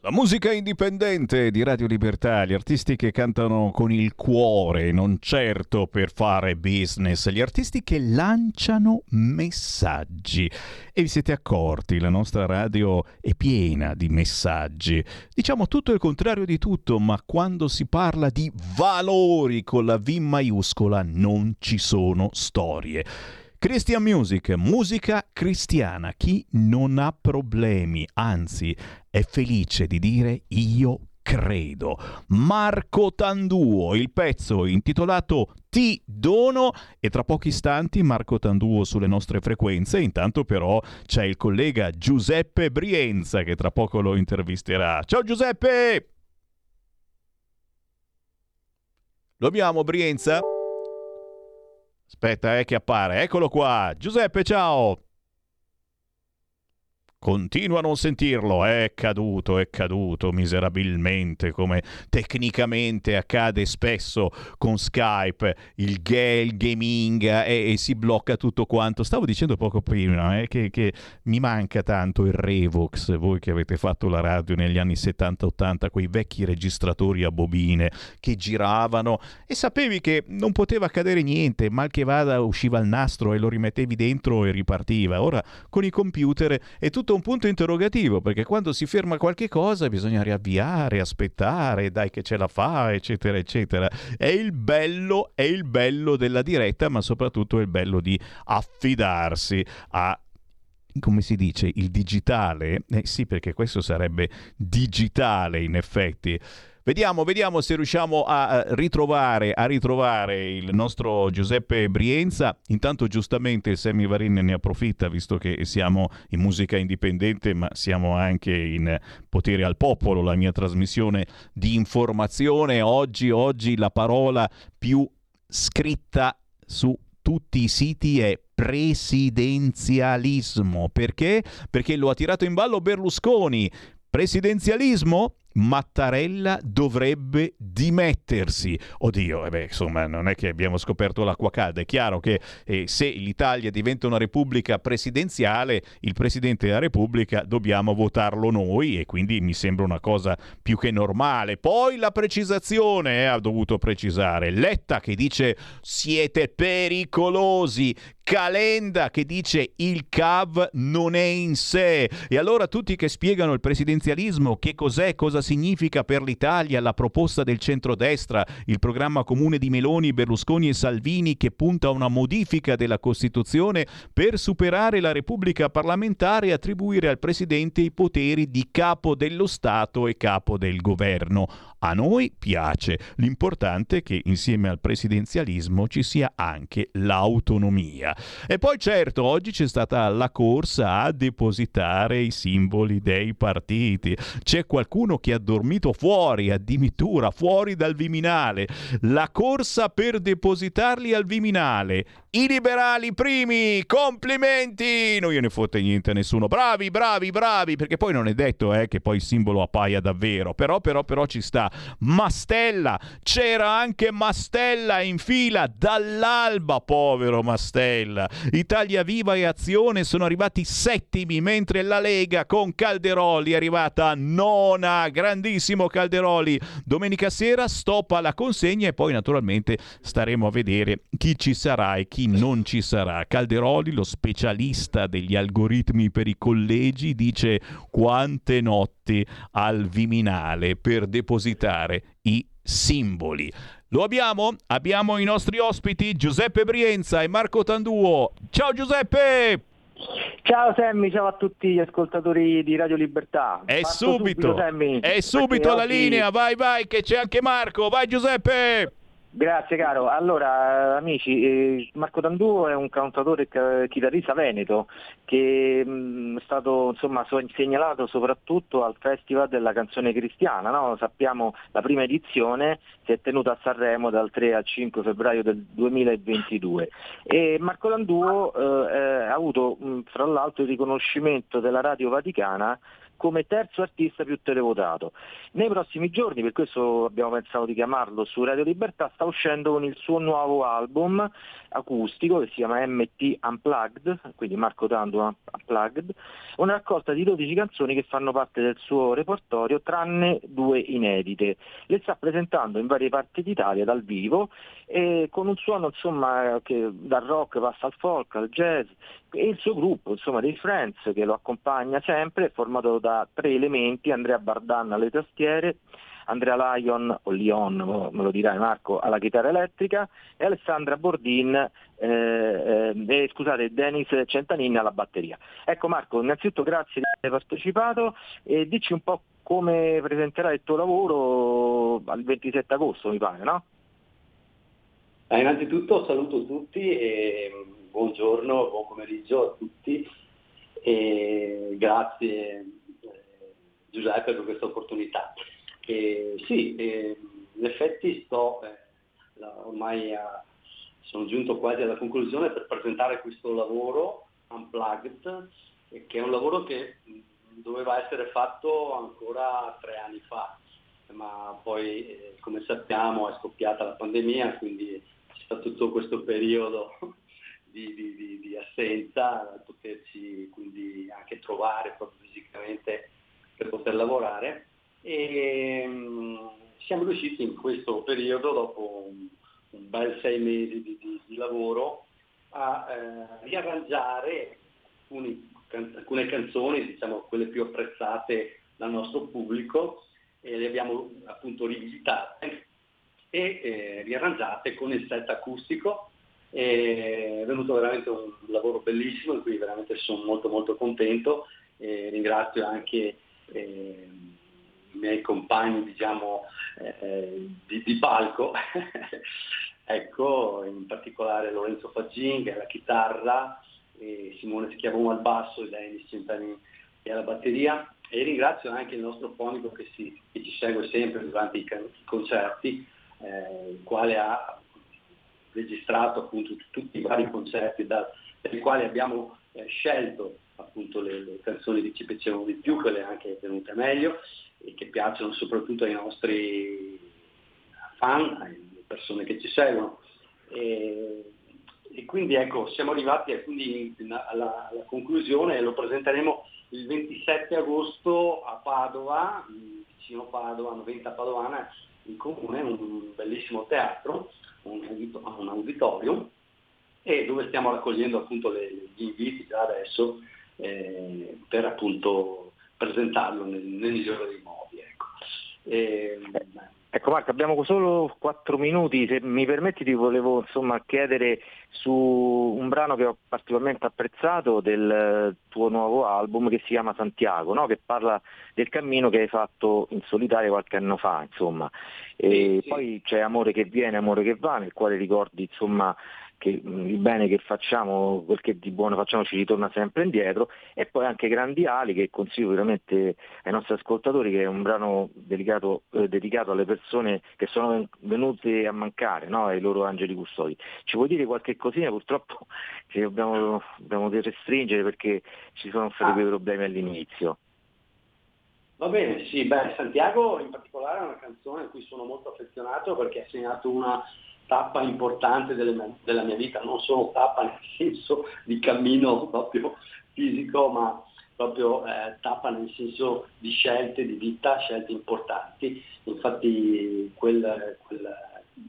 La musica indipendente di Radio Libertà, gli artisti che cantano con il cuore, non certo per fare business, gli artisti che lanciano messaggi. E vi siete accorti, la nostra radio è piena di messaggi. Diciamo tutto il contrario di tutto, ma quando si parla di valori con la V maiuscola non ci sono storie. Christian Music, musica cristiana. Chi non ha problemi, anzi è felice di dire io credo. Marco Tanduo, il pezzo intitolato Ti dono e tra pochi istanti Marco Tanduo sulle nostre frequenze. Intanto però c'è il collega Giuseppe Brienza che tra poco lo intervisterà. Ciao Giuseppe! Lo abbiamo Brienza? Aspetta, eh, che appare. Eccolo qua. Giuseppe, ciao. Continua a non sentirlo, è caduto, è caduto miserabilmente come tecnicamente accade spesso con Skype, il, ga- il gaming e, e, si blocca tutto quanto. Stavo dicendo poco prima eh, che, che, mi manca tanto il Revox, voi che avete fatto la radio negli anni 70-80, quei vecchi registratori a bobine che giravano e sapevi che non poteva accadere niente, mal che vada usciva il nastro e lo rimettevi dentro e ripartiva. Ora con i computer è tutto un punto interrogativo perché quando si ferma qualche cosa bisogna riavviare, aspettare, dai che ce la fa, eccetera, eccetera. È il bello, è il bello della diretta, ma soprattutto è il bello di affidarsi a come si dice, il digitale? Eh sì, perché questo sarebbe digitale in effetti. Vediamo, vediamo se riusciamo a ritrovare, a ritrovare il nostro Giuseppe Brienza. Intanto giustamente Semi Varin ne approfitta visto che siamo in musica indipendente ma siamo anche in potere al popolo, la mia trasmissione di informazione. Oggi, oggi la parola più scritta su tutti i siti è presidenzialismo. Perché? Perché lo ha tirato in ballo Berlusconi. Presidenzialismo? Mattarella dovrebbe dimettersi. Oddio, eh beh, insomma, non è che abbiamo scoperto l'acqua calda. È chiaro che eh, se l'Italia diventa una repubblica presidenziale, il Presidente della Repubblica dobbiamo votarlo noi e quindi mi sembra una cosa più che normale. Poi la precisazione, eh, ha dovuto precisare, Letta che dice siete pericolosi, Calenda che dice il CAV non è in sé. E allora tutti che spiegano il presidenzialismo, che cos'è, cosa significa per l'Italia la proposta del centrodestra, il programma comune di Meloni, Berlusconi e Salvini che punta a una modifica della Costituzione per superare la Repubblica parlamentare e attribuire al Presidente i poteri di capo dello Stato e capo del governo. A noi piace, l'importante è che insieme al presidenzialismo ci sia anche l'autonomia. E poi certo, oggi c'è stata la corsa a depositare i simboli dei partiti. C'è qualcuno che ha dormito fuori, addirittura fuori dal Viminale. La corsa per depositarli al Viminale. I liberali primi, complimenti! Non gliene fotte niente a nessuno. Bravi, bravi, bravi, perché poi non è detto eh, che poi il simbolo appaia davvero. Però, però, però ci sta. Mastella, c'era anche Mastella in fila dall'alba, povero Mastella. Italia Viva e Azione sono arrivati settimi, mentre la Lega con Calderoli è arrivata nona. Grandissimo Calderoli. Domenica sera stoppa la consegna e poi naturalmente staremo a vedere chi ci sarà e chi non ci sarà. Calderoli, lo specialista degli algoritmi per i collegi, dice quante notti al Viminale per depositare i simboli. Lo abbiamo? Abbiamo i nostri ospiti Giuseppe Brienza e Marco Tanduo. Ciao Giuseppe! Ciao Sammy, ciao a tutti gli ascoltatori di Radio Libertà. È subito, subito è subito la oggi... linea, vai vai che c'è anche Marco, vai Giuseppe! Grazie caro. Allora, amici, eh, Marco Tanduo è un cantatore e chitarrista veneto che mm, è stato insomma, segnalato soprattutto al Festival della canzone cristiana. No? Sappiamo la prima edizione si è tenuta a Sanremo dal 3 al 5 febbraio del 2022 e Marco Tanduo eh, ha avuto mh, fra l'altro il riconoscimento della Radio Vaticana come terzo artista più televotato. Nei prossimi giorni, per questo abbiamo pensato di chiamarlo su Radio Libertà, sta uscendo con il suo nuovo album acustico che si chiama MT Unplugged, quindi Marco Tandu Unplugged, una raccolta di 12 canzoni che fanno parte del suo repertorio tranne due inedite. Le sta presentando in varie parti d'Italia dal vivo e con un suono insomma, che dal rock passa al folk, al jazz e il suo gruppo insomma, dei Friends che lo accompagna sempre, formato da tre elementi, Andrea Bardan alle tastiere, Andrea Lyon o Lyon, me lo dirai Marco, alla chitarra elettrica e Alessandra Bordin, eh, eh, scusate, Denis Centanin alla batteria. Ecco Marco, innanzitutto grazie di aver partecipato e dici un po' come presenterai il tuo lavoro al 27 agosto, mi pare, no? Eh, innanzitutto saluto tutti e buongiorno, buon pomeriggio a tutti e grazie eh, Giuseppe per questa opportunità. E, sì, eh, in effetti sto, eh, ormai a, sono giunto quasi alla conclusione per presentare questo lavoro Unplugged, che è un lavoro che doveva essere fatto ancora tre anni fa, ma poi eh, come sappiamo è scoppiata la pandemia, quindi c'è stato tutto questo periodo di, di, di, assenza, poterci quindi anche trovare proprio fisicamente per poter lavorare e um, siamo riusciti in questo periodo, dopo un, un bel sei mesi di, di, di lavoro, a eh, riarrangiare alcuni, can- alcune canzoni, diciamo quelle più apprezzate dal nostro pubblico, e le abbiamo appunto rivisitate e eh, riarrangiate con il set acustico. È venuto veramente un lavoro bellissimo in cui veramente sono molto molto contento e ringrazio anche eh, miei compagni diciamo, eh, di, di, palco, ecco, in particolare Lorenzo Faggin che è la chitarra, Simone Schiavone al basso e Denis Centani che è la batteria. E ringrazio anche il nostro fonico che, si, che ci segue sempre durante i, i concerti, eh, il quale ha registrato appunto tutti i vari concerti per i quali abbiamo eh, scelto appunto le, le, canzoni che ci piacevano di più, quelle anche venute meglio e che piacciono soprattutto ai nostri fan, alle persone che ci seguono. E, e quindi ecco, siamo arrivati eh, alla, alla, conclusione e lo presenteremo il 27 agosto a Padova, vicino Padova, 90 Padovana, in comune, un bellissimo teatro, un, un auditorium, e dove stiamo raccogliendo appunto le, gli inviti già adesso eh, per appunto presentarlo nel, nel migliore dei modi. Ecco. E, Ecco Marco, abbiamo solo quattro minuti, se mi permetti ti volevo insomma, chiedere su un brano che ho particolarmente apprezzato del tuo nuovo album che si chiama Santiago, no? che parla del cammino che hai fatto in solitaria qualche anno fa, insomma. E sì. poi c'è Amore che viene, Amore che va, nel quale ricordi insomma, che il bene che facciamo, quel che di buono facciamo ci ritorna sempre indietro e poi anche Grandi Ali che consiglio veramente ai nostri ascoltatori che è un brano dedicato, eh, dedicato alle persone che sono venute a mancare, no? ai loro angeli custodi. Ci vuoi dire qualche cosina? Purtroppo ci dobbiamo, dobbiamo restringere perché ci sono stati ah. quei problemi all'inizio. Va bene, sì, beh, Santiago in particolare è una canzone a cui sono molto affezionato perché ha segnato una tappa importante delle, della mia vita, non solo tappa nel senso di cammino proprio fisico, ma proprio eh, tappa nel senso di scelte di vita, scelte importanti. Infatti quel, quel,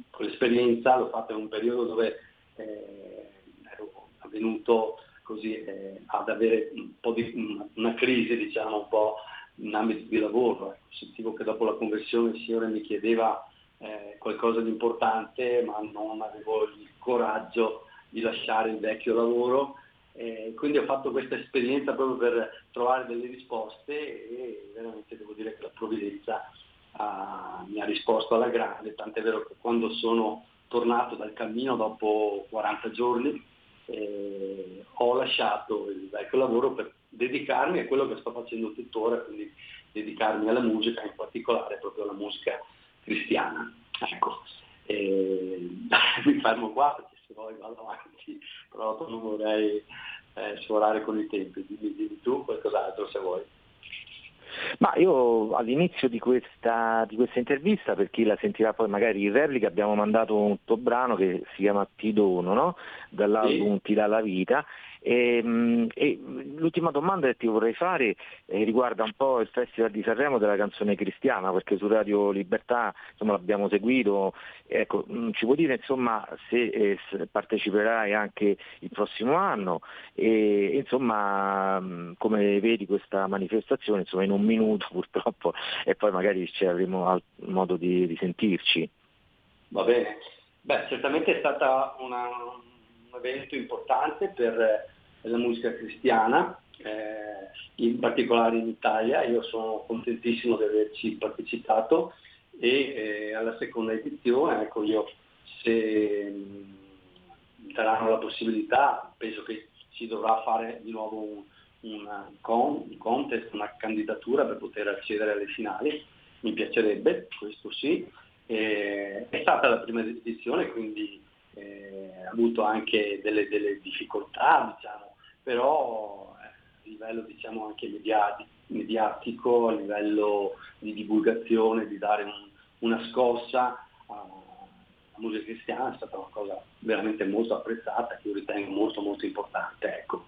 quell'esperienza l'ho fatta in un periodo dove eh, ero avvenuto così eh, ad avere un di una crisi, diciamo, un po' in ambito di lavoro. Sentivo che dopo la conversione il Signore mi chiedeva eh, qualcosa di importante, ma non avevo il coraggio di lasciare il vecchio lavoro. Eh, quindi ho fatto questa esperienza proprio per trovare delle risposte e veramente devo dire che la provvidenza ah, mi ha risposto alla grande, tant'è vero che quando sono tornato dal cammino dopo 40 giorni eh, ho lasciato il vecchio lavoro per dedicarmi a quello che sto facendo tuttora, quindi dedicarmi alla musica, in particolare proprio alla musica cristiana. Ecco, e, mi fermo qua perché se poi vado avanti, però non vorrei eh, sforare con i tempi. Dimmi, dimmi tu qualcos'altro se vuoi. Ma io all'inizio di questa, di questa, intervista, per chi la sentirà poi magari in replica, abbiamo mandato un tuo brano che si chiama Ti dono, no? dall'album sì. Ti dà la vita e, ehm, e, l'ultima domanda che ti vorrei fare eh, riguarda un po' il Festival di Sanremo della canzone cristiana, perché su Radio Libertà insomma, l'abbiamo seguito. Ecco, mm, ci vuoi dire insomma, se, eh, se, parteciperai anche il prossimo anno e insomma mm, come vedi questa manifestazione insomma, in un minuto purtroppo e poi magari ci avremo modo di, di sentirci. Va bene. Beh, certamente è stata una, evento importante per la musica cristiana, eh, in particolare in Italia. Io sono contentissimo di averci partecipato e eh, alla seconda edizione, ecco io se mh, daranno la possibilità, penso che si dovrà fare di nuovo un, una con, un contest, una candidatura per poter accedere alle finali, mi piacerebbe, questo sì. Eh, è stata la prima edizione, quindi eh, avuto anche delle, delle difficoltà, diciamo, però eh, a livello diciamo, anche mediatico, a livello di divulgazione, di dare un, una scossa alla musica cristiana è stata una cosa veramente molto apprezzata, che io ritengo molto molto importante. Ecco.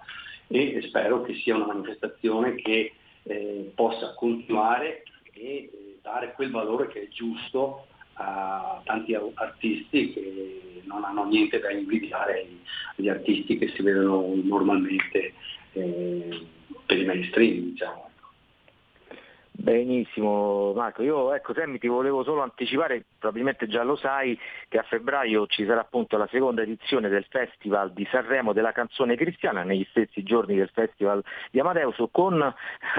E spero che sia una manifestazione che eh, possa continuare e eh, dare quel valore che è giusto a tanti artisti che non hanno niente da invidiare agli artisti che si vedono normalmente eh, per i mainstream. Diciamo. Benissimo Marco, io ecco Sammy ti volevo solo anticipare, probabilmente già lo sai, che a febbraio ci sarà appunto la seconda edizione del Festival di Sanremo della canzone cristiana, negli stessi giorni del Festival di Amadeus, con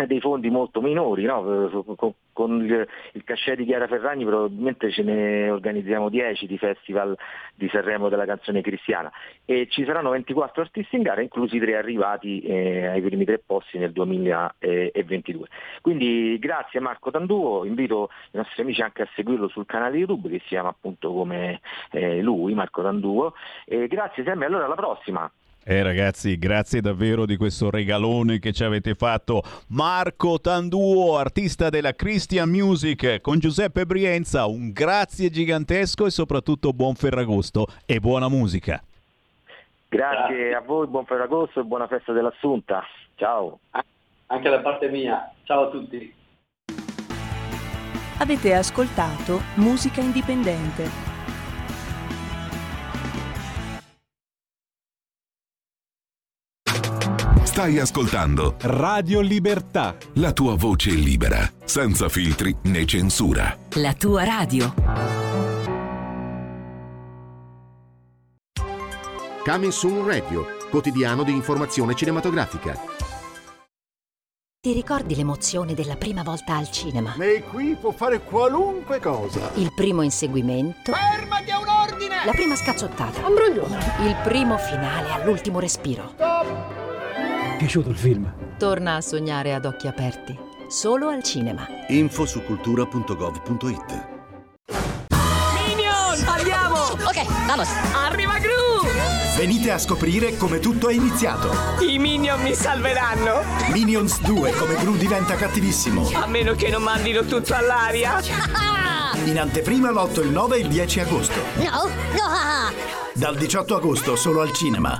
dei fondi molto minori, no? con, con il, il cachet di Chiara Ferragni probabilmente ce ne organizziamo 10 di festival di Sanremo della canzone cristiana e ci saranno 24 artisti in gara, inclusi tre arrivati eh, ai primi tre posti nel 2022. Quindi grazie Marco Tanduo, invito i nostri amici anche a seguirlo sul canale YouTube che si chiama appunto come eh, lui, Marco Tanduo. E grazie Sammy, allora alla prossima. Eh ragazzi, grazie davvero di questo regalone che ci avete fatto. Marco Tanduo, artista della Christian Music, con Giuseppe Brienza, un grazie gigantesco e soprattutto buon Ferragosto e buona musica. Grazie, grazie. a voi, buon Ferragosto e buona festa dell'Assunta. Ciao. Anche da parte mia. Ciao a tutti. Avete ascoltato Musica Indipendente Stai ascoltando Radio Libertà. La tua voce libera, senza filtri né censura. La tua radio. Coming Soon Radio, quotidiano di informazione cinematografica. Ti ricordi l'emozione della prima volta al cinema? Lei qui può fare qualunque cosa. Il primo inseguimento. Fermati a un ordine! La prima scazzottata. Ambroglione. Il primo finale all'ultimo respiro. Stop! piaciuto il film? Torna a sognare ad occhi aperti, solo al cinema. Info su cultura.gov.it Minion! Andiamo! Ok, vamos! Arriva Gru! Venite a scoprire come tutto è iniziato. I Minion mi salveranno? Minions 2, come Gru diventa cattivissimo. A meno che non mandino tutto all'aria. In anteprima l'8, il 9 e il 10 agosto. No, no! Dal 18 agosto solo al cinema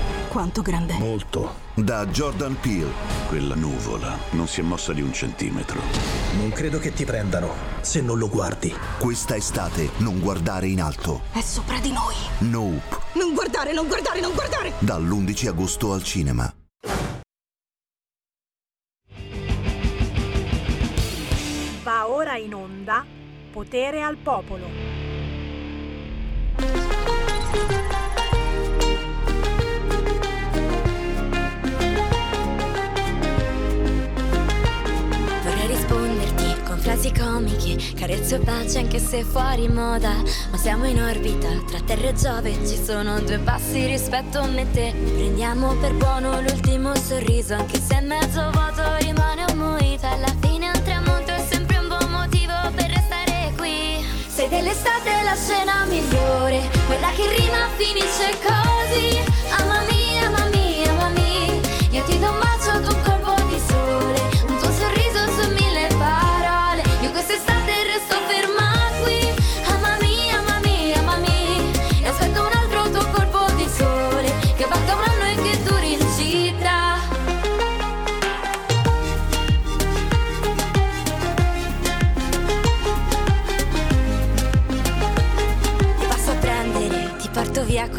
Quanto grande? Molto. Da Jordan Peele. Quella nuvola non si è mossa di un centimetro. Non credo che ti prendano se non lo guardi. Questa estate non guardare in alto. È sopra di noi. Nope. Non guardare, non guardare, non guardare. Dall'11 agosto al cinema. Va ora in onda Potere al popolo. Frasi comiche, carezzo e pace anche se fuori moda. Ma siamo in orbita, tra terra e Giove ci sono due passi rispetto a me e te. Prendiamo per buono l'ultimo sorriso, anche se mezzo vuoto rimane un. Alla fine un tramonto è sempre un buon motivo per restare qui. Sei dell'estate la scena migliore, quella che rima finisce così. Ama mia, ama mia, ama mia, io ti do un bacio,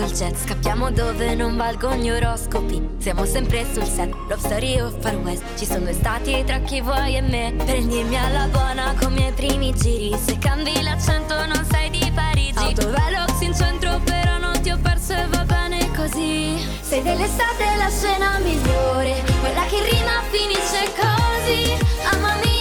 col jet. Scappiamo dove non valgono gli oroscopi. Siamo sempre sul set. Love story o far west. Ci sono stati tra chi vuoi e me. Prendimi alla buona come i primi giri. Se cambi l'accento non sei di Parigi. Autovelox in centro però non ti ho perso e va bene così. Sei dell'estate la scena migliore. Quella che rima finisce così. Ama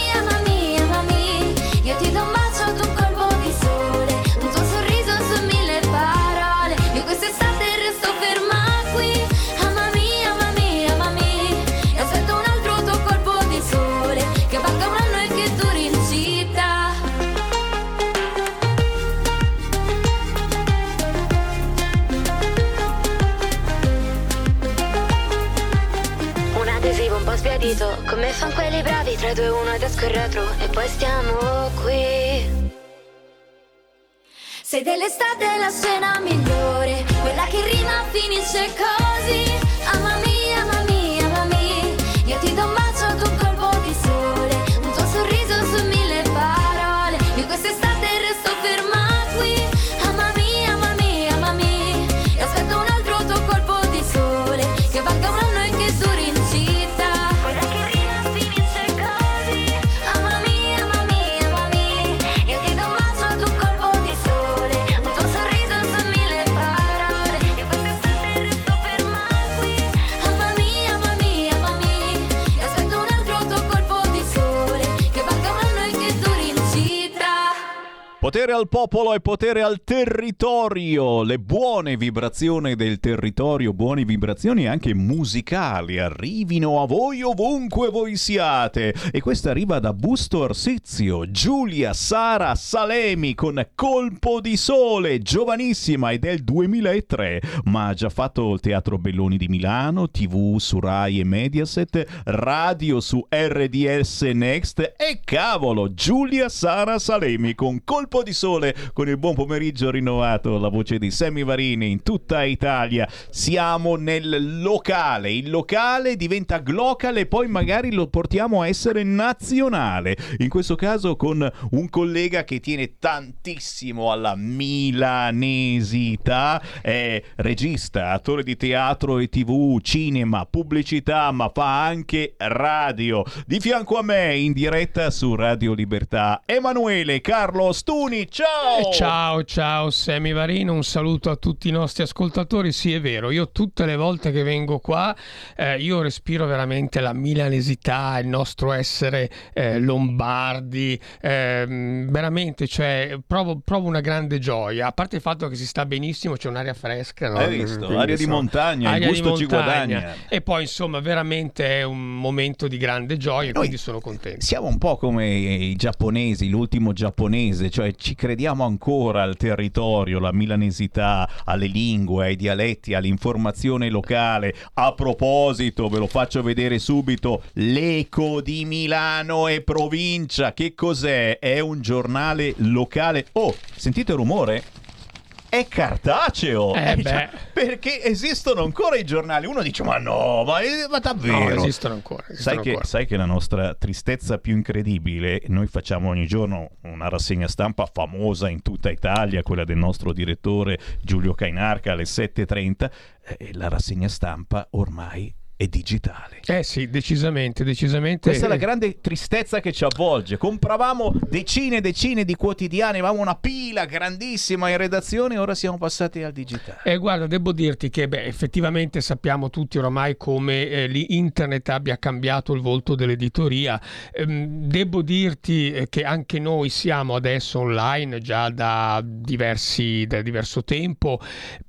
bravi 3, 2, 1 ed esco il retro E poi stiamo qui sei dell'estate la scena migliore, quella che rima finisce così. Ama mia, ama mia, ama mia, io ti do un Potere al popolo e potere al territorio, le buone vibrazioni del territorio, buone vibrazioni anche musicali arrivino a voi ovunque voi siate. E questa arriva da Busto Arsizio, Giulia Sara Salemi con Colpo di Sole, giovanissima è del 2003, ma ha già fatto il Teatro Belloni di Milano, TV su Rai e Mediaset, radio su RDS Next e cavolo, Giulia Sara Salemi con Colpo di Sole con il buon pomeriggio rinnovato, la voce di Sammy Varini in tutta Italia. Siamo nel locale, il locale diventa glocale e poi magari lo portiamo a essere nazionale. In questo caso con un collega che tiene tantissimo alla milanesità, è regista, attore di teatro e tv, cinema, pubblicità, ma fa anche radio. Di fianco a me in diretta su Radio Libertà, Emanuele Carlo Stuni. Ciao! Eh, Ciao, ciao Semi Varino, un saluto a tutti i nostri ascoltatori. Sì, è vero, io tutte le volte che vengo qua, eh, io respiro veramente la milanesità, il nostro essere eh, lombardi, ehm, veramente, cioè, provo, provo una grande gioia. A parte il fatto che si sta benissimo, c'è un'aria fresca, no? Hai visto? Quindi, Aria di insomma, montagna, il aria di gusto ci guadagna. E poi, insomma, veramente è un momento di grande gioia, quindi sono contento. Siamo un po' come i giapponesi, l'ultimo giapponese, cioè ci crediamo ancora al territorio, alla milanesità, alle lingue, ai dialetti, all'informazione locale. A proposito, ve lo faccio vedere subito, l'Eco di Milano e provincia, che cos'è? È un giornale locale. Oh, sentite il rumore? È cartaceo! Eh, Eh, cioè, perché esistono ancora i giornali? Uno dice: Ma no, ma, eh, ma davvero? No, esistono ancora. Sai esistono che, ancora. sai che la nostra tristezza più incredibile, noi facciamo ogni giorno una rassegna stampa famosa in tutta Italia, quella del nostro direttore Giulio Cainarca alle 7.30, e la rassegna stampa ormai è digitale. Eh sì, decisamente, decisamente. Questa è la grande tristezza che ci avvolge. Compravamo decine e decine di quotidiani, avevamo una pila grandissima in redazione, ora siamo passati al digitale. Eh, guarda, devo dirti che beh, effettivamente sappiamo tutti oramai come eh, l'internet abbia cambiato il volto dell'editoria. Ehm, devo dirti eh, che anche noi siamo adesso online già da, diversi, da diverso tempo,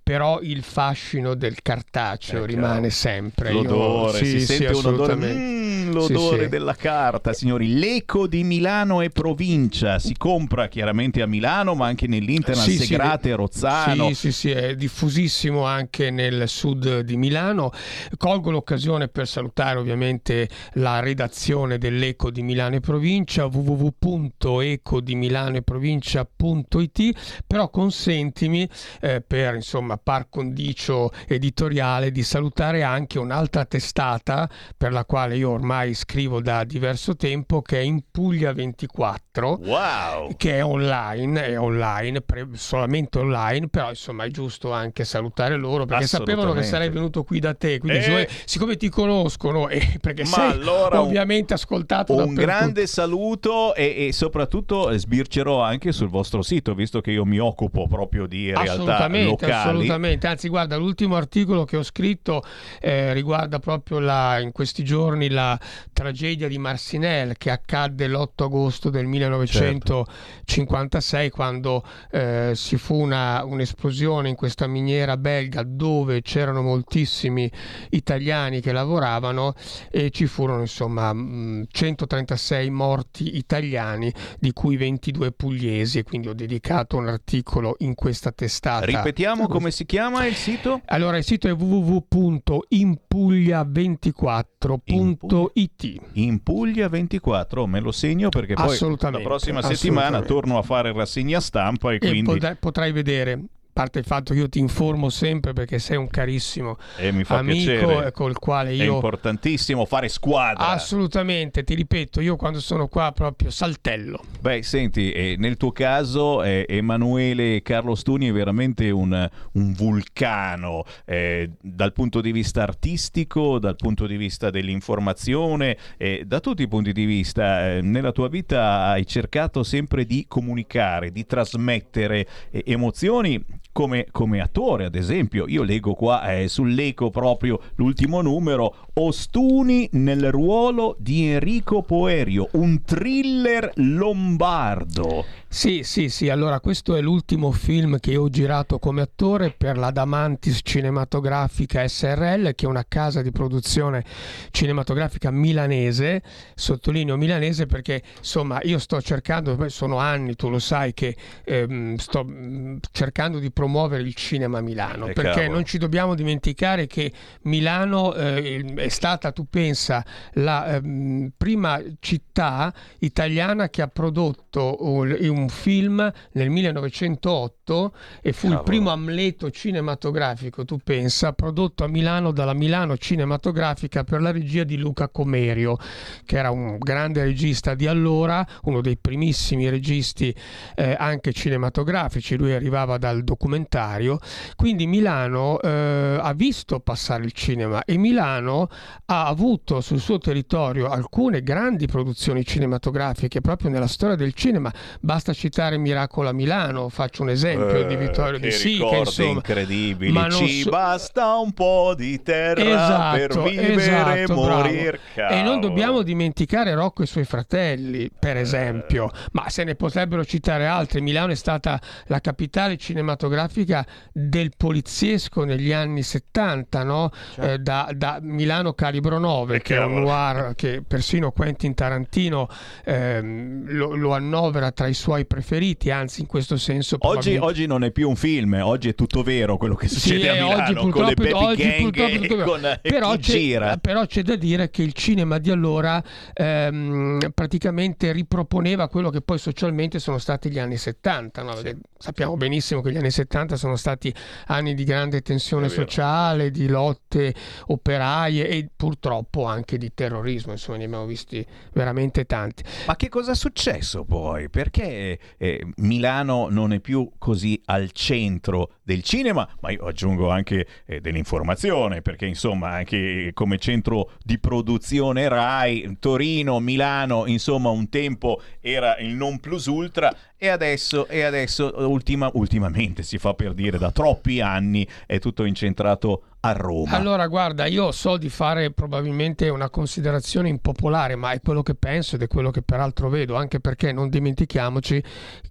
però il fascino del cartaceo rimane sempre. Io- L'odore, sì, si sì, sente un odore, mm, l'odore Sì, sì. della carta, signori. L'eco di Milano e provincia si compra chiaramente a Milano, ma anche nell'internet Sì, sì, Segrate, Rozzano. Sì, sì, sì, è diffusissimo anche nel sud di Milano. Colgo l'occasione per salutare ovviamente la redazione dell'Eco di Milano e Provincia, www.ecodimilanoeprovincia.it, però consentimi eh, per insomma par condicio editoriale di salutare anche un'altra testata per la quale io ormai scrivo da diverso tempo che è in Puglia 24 Wow! che è online, è online, pre- solamente online, però insomma è giusto anche salutare loro perché sapevano che sarei venuto qui da te, quindi Eh. siccome, siccome ti conoscono e perché Ma sei allora un- ovviamente ascoltato Un grande saluto e, e soprattutto eh, sbircerò anche sul vostro sito, visto che io mi occupo proprio di realtà locali. Assolutamente. Anzi, guarda, l'ultimo articolo che ho scritto eh, riguarda proprio la- in questi giorni la tragedia di Marcinelle che accadde l'8 agosto del 1956 quando eh, ci fu una- un'esplosione in questa miniera belga dove c'erano moltissimi italiani che lavoravano e ci furono insomma mh, 136 morti italiani di cui 22 pugliesi e quindi ho dedicato un articolo in questa testata. Ripetiamo come si chiama il sito? Allora il sito è www.impuglia24.it In Puglia 24, me lo segno perché poi la prossima settimana torno a fare rassegna stampa e e quindi potrai vedere parte il fatto che io ti informo sempre perché sei un carissimo mi fa amico piacere. col quale È io importantissimo fare squadra. assolutamente ti ripeto io quando sono qua proprio saltello Beh, senti, eh, nel tuo caso eh, Emanuele Carlo Stuni è veramente un, un vulcano eh, dal punto di vista artistico, dal punto di vista dell'informazione, eh, da tutti i punti di vista. Eh, nella tua vita hai cercato sempre di comunicare, di trasmettere eh, emozioni. Come, come attore, ad esempio, io leggo qua eh, sull'eco proprio l'ultimo numero, Ostuni nel ruolo di Enrico Poerio, un thriller lombardo. Sì, sì, sì, allora questo è l'ultimo film che ho girato come attore per la Damantis Cinematografica SRL, che è una casa di produzione cinematografica milanese, sottolineo milanese perché insomma io sto cercando, sono anni, tu lo sai, che ehm, sto mh, cercando di promuovere il cinema a Milano, Eh, perché cavolo. non ci dobbiamo dimenticare che Milano eh, è stata, tu pensa, la ehm, prima città italiana che ha prodotto un, un film nel 1908 e fu il Cavolo. primo Amleto cinematografico, tu pensa, prodotto a Milano dalla Milano Cinematografica per la regia di Luca Comerio, che era un grande regista di allora, uno dei primissimi registi eh, anche cinematografici, lui arrivava dal documentario, quindi Milano eh, ha visto passare il cinema e Milano ha avuto sul suo territorio alcune grandi produzioni cinematografiche proprio nella storia del cinema, basta citare Miracolo a Milano, faccio un esempio Eh, di Vittorio che De Sica, insomma. incredibili. Ma Ci so- basta un po' di terra per Esatto, vivere e esatto, morir. bravo. E non dobbiamo dimenticare Rocco e i suoi fratelli, per esempio, ma se ne potrebbero citare altri. Milano è stata la capitale cinematografica del poliziesco negli anni 70, no? Eh, da, da Milano Calibro 9, che è un noir che persino Quentin Tarantino ehm, lo, lo annovera tra i suoi preferiti, anzi in questo senso Oggi, oggi non è più un film, oggi è tutto vero quello che succede sì, a Milano oggi con le Baby oggi Gang e con però, c'è, gira. però c'è da dire che il cinema di allora ehm, praticamente riproponeva quello che poi socialmente sono stati gli anni 70. no? Perché Sappiamo benissimo che gli anni 70 sono stati anni di grande tensione sociale, di lotte operaie e purtroppo anche di terrorismo. Insomma, ne abbiamo visti veramente tanti. Ma che cosa è successo poi? Perché eh, Milano non è più così al centro del cinema? Ma io aggiungo anche eh, dell'informazione, perché insomma anche come centro di produzione RAI, Torino, Milano, insomma un tempo era il non plus ultra e adesso, e adesso ultima- ultimamente si fa per dire da troppi anni è tutto incentrato a Roma. Allora, guarda, io so di fare probabilmente una considerazione impopolare, ma è quello che penso ed è quello che peraltro vedo, anche perché non dimentichiamoci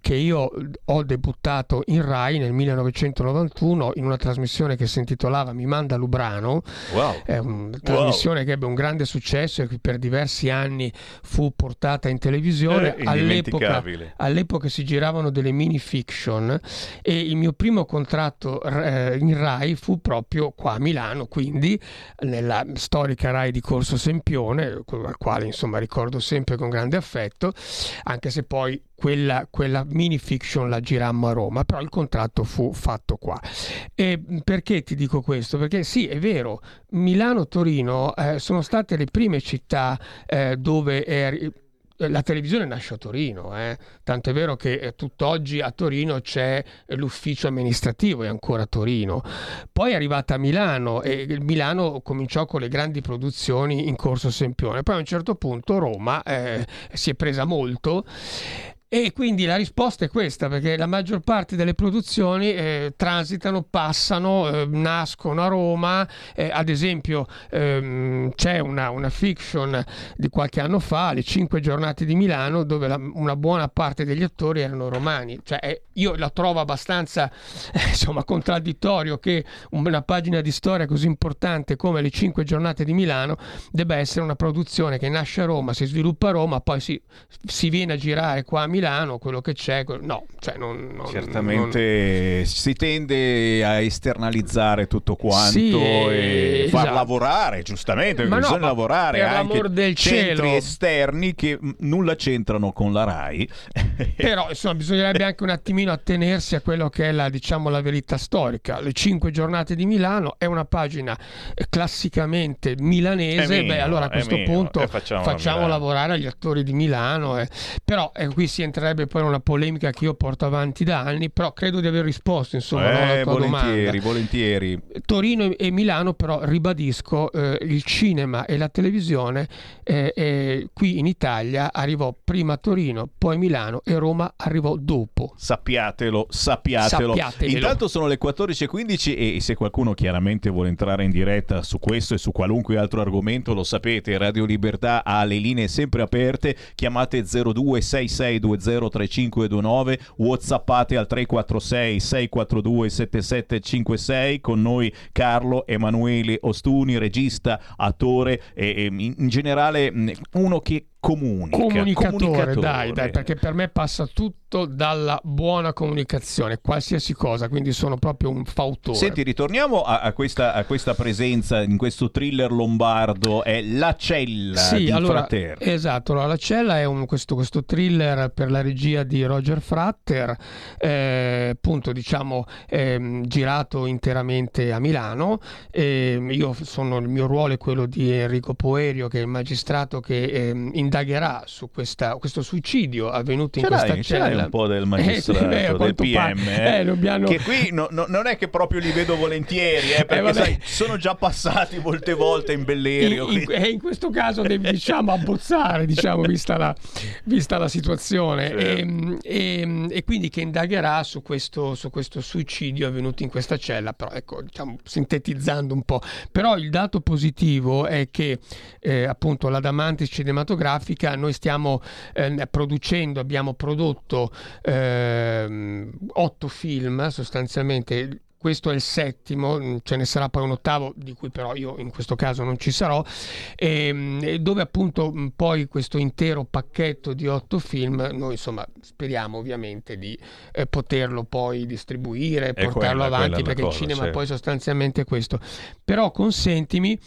che io ho debuttato in Rai nel 1991 in una trasmissione che si intitolava Mi manda Lubrano, Wow. è una trasmissione che ebbe un grande successo e che per diversi anni fu portata in televisione. Eh, all'epoca, all'epoca si giravano delle mini fiction e il mio primo contratto eh, in Rai fu proprio qua a Milano, quindi nella storica Rai di Corso Sempione, al quale insomma ricordo sempre con grande affetto, anche se poi quella, quella mini fiction la girammo a Roma, però il contratto fu fatto qua. E perché ti dico questo? Perché sì, è vero, Milano-Torino eh, sono state le prime città eh, dove è la televisione nasce a Torino, eh. tanto è vero che eh, tutt'oggi a Torino c'è l'ufficio amministrativo, è ancora a Torino. Poi è arrivata a Milano e il Milano cominciò con le grandi produzioni in corso Sempione, poi a un certo punto Roma eh, si è presa molto. E quindi la risposta è questa, perché la maggior parte delle produzioni eh, transitano, passano, eh, nascono a Roma. Eh, ad esempio, ehm, c'è una, una fiction di qualche anno fa, Le Cinque giornate di Milano, dove la- una buona parte degli attori erano romani. Cioè, eh, io la trovo abbastanza eh, insomma, contraddittorio che una pagina di storia così importante come Le Cinque giornate di Milano debba essere una produzione che nasce a Roma, si sviluppa a Roma, poi si, si viene a girare qua a Milano, quello che c'è. No, cioè non, non- non- Certamente si tende a esternalizzare tutto quanto Sì, e far esatto. lavorare, giustamente, Ma no, bisogna ma lavorare per anche l'amor del centri cielo. esterni che nulla c'entrano con la RAI. Però insomma bisognerebbe anche un attimino attenersi a quello che è la, diciamo, la verità storica. Le cinque giornate di Milano è una pagina eh, classicamente milanese, minimo, beh allora a questo minimo, punto e a facciamo Milano. lavorare gli attori di Milano. eh. Però eh, qui si entrerebbe poi in una polemica che io porto avanti da anni, però credo di aver risposto insomma no, alla eh, tua volentieri, domanda. volentieri. Torino e Milano, però ribadisco, eh, il cinema e la televisione eh, eh, qui in Italia arrivò prima Torino, poi Milano e Roma arrivò dopo. Sappiatelo, sappiatelo. Sappiatelo. Intanto sono le 14.15 e se qualcuno chiaramente vuole entrare in diretta su questo e su qualunque altro argomento, lo sapete, Radio Libertà ha le linee sempre aperte, chiamate 3320 3529 whatsappate al 346 642 7756 con noi Carlo Emanuele Ostuni regista attore e, e in generale mh, uno che comunica Comunicatore, comunicatore. dai, dai, perché per me passa tutto dalla buona comunicazione, qualsiasi cosa, quindi sono proprio un fautore. Senti, ritorniamo a, a questa, a questa presenza in questo thriller lombardo, è La Cella Sì, di allora, Frater. esatto, allora, La Cella è un- questo, questo thriller per la regia di Roger Fratter, eh, appunto diciamo ehm, girato interamente a Milano. Ehm, io sono, il mio ruolo è quello di Enrico Poerio, che è il magistrato che ehm, indagherà su questa- questo suicidio avvenuto in Ce questa l'hai, ce l'hai cella. un po' del Eh, magistrato, beh, a del PM, eh? eh, dobbiamo- che qui no- no- non è che proprio li vedo volentieri, eh, perché vabbè. sai, sono già passati molte volte in Bellerio. In, in- e in questo caso devi diciamo abbozzare diciamo vista la, vista la situazione Certo. e, e- e quindi che indagherà su questo, su questo suicidio avvenuto in questa cella però ecco diciamo sintetizzando un po' però il dato positivo è che eh, appunto la Damantis cinematografica noi stiamo ehm, producendo abbiamo prodotto ehm, otto film sostanzialmente questo è il settimo, mh, ce ne sarà poi un ottavo, di cui però io in questo caso non ci sarò, ehm, e dove appunto mh, poi questo intero pacchetto di otto film, noi insomma speriamo ovviamente di eh, poterlo poi distribuire, È portarlo quella- quella avanti, la perché cosa, il cinema certo. poi sostanzialmente è questo. Però consentimi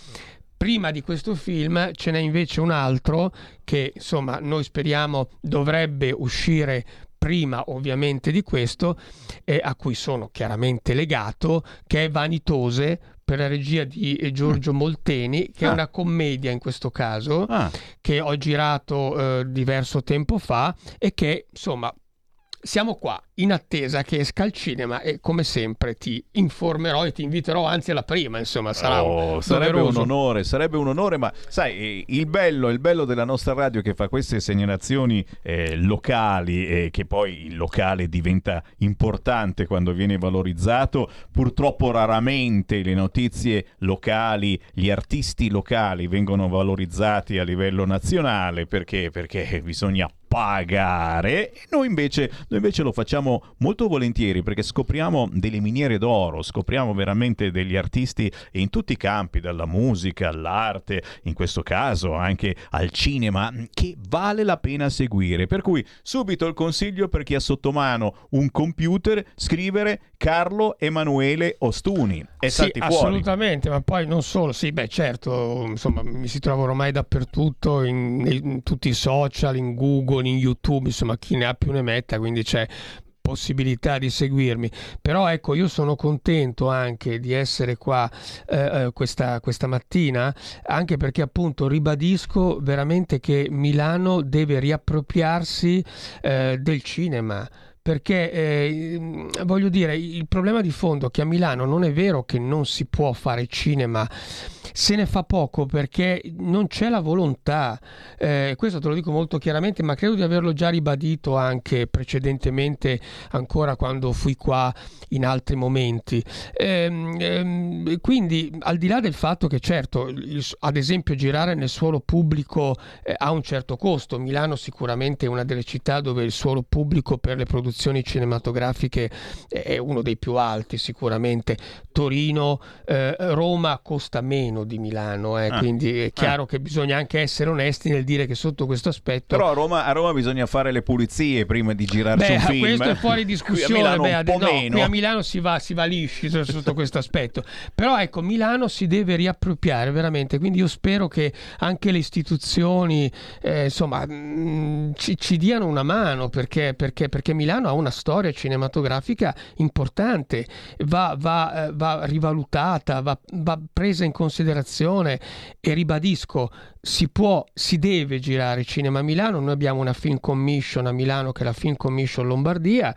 Prima di questo film ce n'è invece un altro che insomma noi speriamo dovrebbe uscire prima ovviamente di questo e a cui sono chiaramente legato che è Vanitose per la regia di eh, Giorgio Molteni che è Ah. una commedia in questo caso Ah. che ho girato eh, diverso tempo fa e che insomma siamo qua in attesa che esca al cinema e come sempre ti informerò e ti inviterò anzi alla prima insomma sarà Oh, sarebbe doveroso. un onore, sarebbe un onore, ma sai, eh, il bello, il bello della nostra radio che fa queste segnalazioni eh, locali e che poi il locale diventa importante quando viene valorizzato, purtroppo raramente le notizie locali, gli artisti locali vengono valorizzati a livello nazionale perché, perché bisogna pagare. Noi invece, noi invece lo facciamo molto volentieri perché scopriamo delle miniere d'oro, scopriamo veramente degli artisti in tutti i campi, dalla musica all'arte, in questo caso anche al cinema, che vale la pena seguire. Per cui subito il consiglio per chi ha sotto mano un computer, scrivere Carlo Emanuele Ostuni. E sì, assolutamente, ma poi non solo, sì, beh certo, insomma, mi si trova ormai dappertutto, in, in tutti i social, in Google, in YouTube, insomma, chi ne ha più ne metta, quindi c'è possibilità di seguirmi. Però ecco io sono contento anche di essere qua eh, eh, questa, questa mattina anche perché appunto ribadisco veramente che Milano deve riappropriarsi eh, del cinema perché eh, voglio dire il problema di fondo è che a Milano non è vero che non si può fare cinema. Se ne fa poco perché non c'è la volontà. Eh, questo te lo dico molto chiaramente ma credo di averlo già ribadito anche precedentemente ancora quando fui qua in altri momenti. Ehm, ehm, quindi al di là del fatto che certo il- ad esempio girare nel suolo pubblico eh, ha un certo costo. Milano sicuramente è una delle città dove il suolo pubblico per le produzioni cinematografiche è uno dei più alti sicuramente Torino eh, Roma costa meno di Milano eh, Ah. quindi è chiaro che bisogna anche essere onesti nel dire che sotto questo aspetto Però a Roma, a Roma bisogna fare le pulizie prima di girarci Beh, un film. questo è fuori Qui discussione. a Milano beh, po' no, meno. qui a Milano si va, si va lisci sotto, sotto questo aspetto. Però ecco, Milano si deve riappropriare veramente. Quindi io spero che anche le istituzioni eh, insomma, mh, ci, ci diano una mano perché, perché, perché Milano ha una storia cinematografica importante, va, va, eh, va rivalutata, va, va presa in considerazione e ribadisco si può, si deve girare cinema a Milano. Noi abbiamo una film commission a Milano che è la Film Commission Lombardia.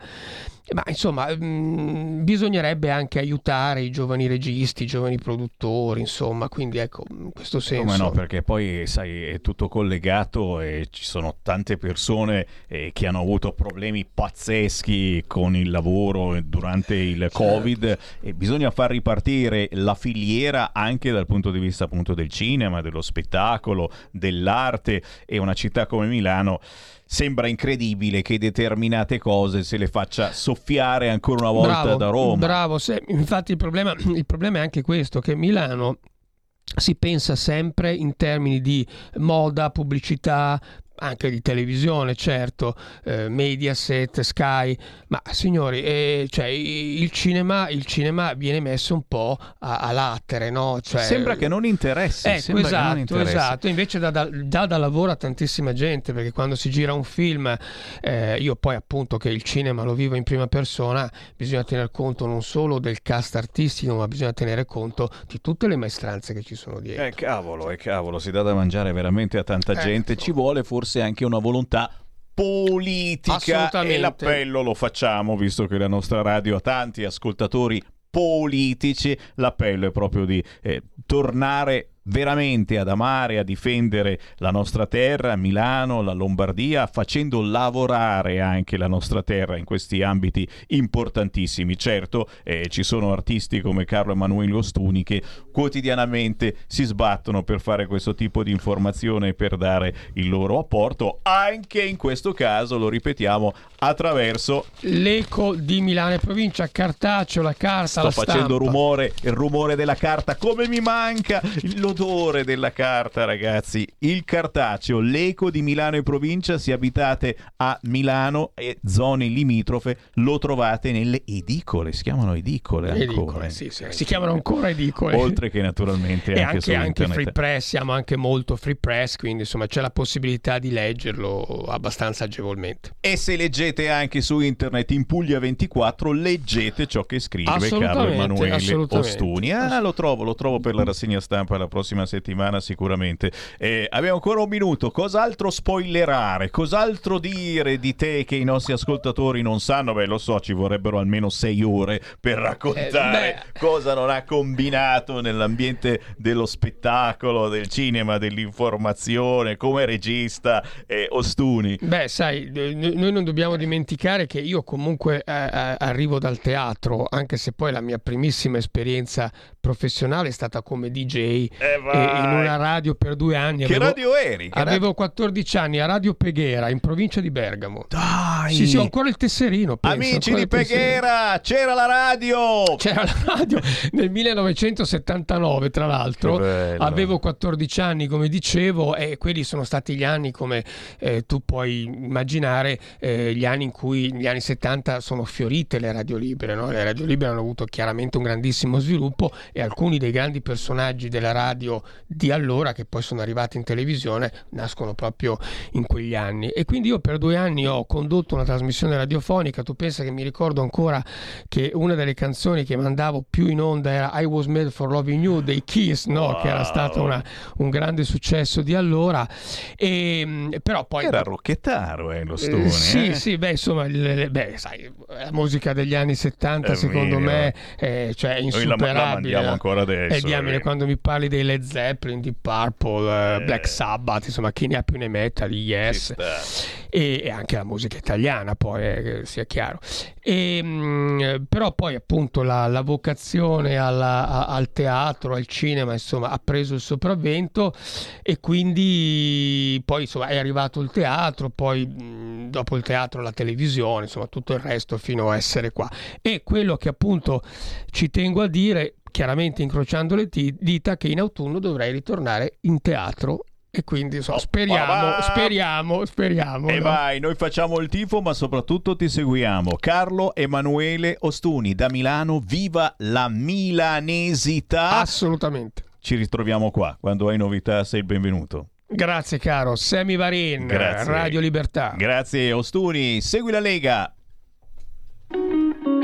Ma insomma, mh, bisognerebbe anche aiutare i giovani registi, i giovani produttori, insomma, quindi ecco, in questo senso. Come no, perché poi sai è tutto collegato e ci sono tante persone eh, che hanno avuto problemi pazzeschi con il lavoro durante il Certo. Covid e bisogna far ripartire la filiera anche dal punto di vista appunto del cinema, dello spettacolo dell'arte e una città come Milano sembra incredibile che determinate cose se le faccia soffiare ancora una volta bravo, da Roma. Bravo, se- infatti il problema, il problema è anche questo, che Milano si pensa sempre in termini di moda, pubblicità, anche di televisione, certo, eh, Mediaset, Sky, ma signori, eh, cioè, il, cinema, il cinema viene messo un po' a, a latere, no? Cioè, Sembra che non interessi. Ecco, che non esatto, interessi. esatto. Invece dà, dà- dà da lavoro a tantissima gente, perché quando si gira un film, eh, io poi appunto che il cinema lo vivo in prima persona, bisogna tener conto non solo del cast artistico, ma bisogna tenere conto di tutte le maestranze che ci sono dietro. Eh cavolo, eh cavolo, si dà da mangiare veramente a tanta gente, ci vuole forse anche una volontà politica Assolutamente. e l'appello lo facciamo visto che la nostra radio ha tanti ascoltatori politici, l'appello è proprio di eh, tornare veramente ad amare, a difendere la nostra terra, Milano, la Lombardia, facendo lavorare anche la nostra terra in questi ambiti importantissimi. Certo, eh, ci sono artisti come Carlo Emanuele Ostuni che quotidianamente si sbattono per fare questo tipo di informazione e per dare il loro apporto, anche in questo caso, lo ripetiamo, attraverso L'eco di Milano e provincia, cartaceo, la carta, Sto la facendo stampa. rumore, il rumore della carta, come mi manca l'odore della carta, ragazzi. Il cartaceo, l'eco di Milano e provincia, se abitate a Milano e zone limitrofe, lo trovate nelle edicole, si chiamano edicole ancora. Edicole, sì, sì, si chiamano ancora edicole. Oltre che naturalmente anche, anche, su anche internet. free press, siamo anche molto free press, quindi insomma c'è la possibilità di leggerlo abbastanza agevolmente. E se leggete anche su internet in Puglia 24, leggete ciò che scrive Carlo Emanuele assolutamente. Ostuni. Ah, lo trovo, lo trovo per la rassegna stampa la prossima settimana sicuramente. Eh, abbiamo ancora un minuto, cos'altro spoilerare? Cos'altro dire di te che i nostri ascoltatori non sanno? Beh, lo so, ci vorrebbero almeno sei ore per raccontare Eh, cosa non ha combinato nell'ambiente dello spettacolo, del cinema, dell'informazione, come regista eh, Ostuni. Beh, sai, eh, noi non dobbiamo dimenticare che io comunque eh, eh, arrivo dal teatro, anche se poi la mia primissima esperienza professionale è stata come DJ Eh, in una radio per due anni. Che avevo, radio eri? Che Avevo 14 anni a Radio Peghera, in provincia di Bergamo. Dai! Sì, sì, ho ancora il tesserino. pensa, Amici di. Peghera, c'era la radio! C'era la radio nel 1979, tra l'altro. Avevo 14 anni, come dicevo, e quelli sono stati gli anni, come eh, tu puoi immaginare, eh, gli anni in cui, negli anni 70, sono fiorite le radio libere. no? Le radio libere hanno avuto chiaramente un grandissimo sviluppo e alcuni dei grandi personaggi della radio di allora, che poi sono arrivati in televisione, nascono proprio in quegli anni. E quindi io per due anni ho condotto una trasmissione radiofonica. Tu pensa che mi ricordo ancora che una delle canzoni che mandavo più in onda era I Was Made for Loving You dei Kiss, no? che era stato una- un grande successo di allora. E, però poi Era rocchettaro, eh, lo eh, Stone. sì, eh? sì, beh, insomma, le- le- beh, sai, la musica degli anni 70, È secondo vero. me, è, cioè, è insuperabile. Mandiamo ancora adesso, E diamine, eh. quando mi parli dei Led Zeppelin, di Purple, eh, Black Sabbath, insomma, chi ne ha più ne metta, di Yes, e, e anche la musica italiana, poi, eh, sia chiaro. E, mh, però poi, appunto, la, la vocazione alla- a- al teatro, al cinema, insomma, ha preso il sopravvento e quindi poi insomma è arrivato il teatro, poi mh, dopo il teatro la televisione, insomma tutto il resto fino a essere qua. E quello che appunto ci tengo a dire, chiaramente incrociando le dita, che in autunno dovrei ritornare in teatro e quindi insomma, speriamo, speriamo, speriamo. E no? vai, noi facciamo il tifo, ma soprattutto ti seguiamo. Carlo Emanuele Ostuni da Milano, viva la milanesità! Assolutamente. Ci ritroviamo qua. Quando hai novità sei il benvenuto. Grazie caro, Semi Varin, Grazie. Radio Libertà. Grazie Ostuni, segui la Lega.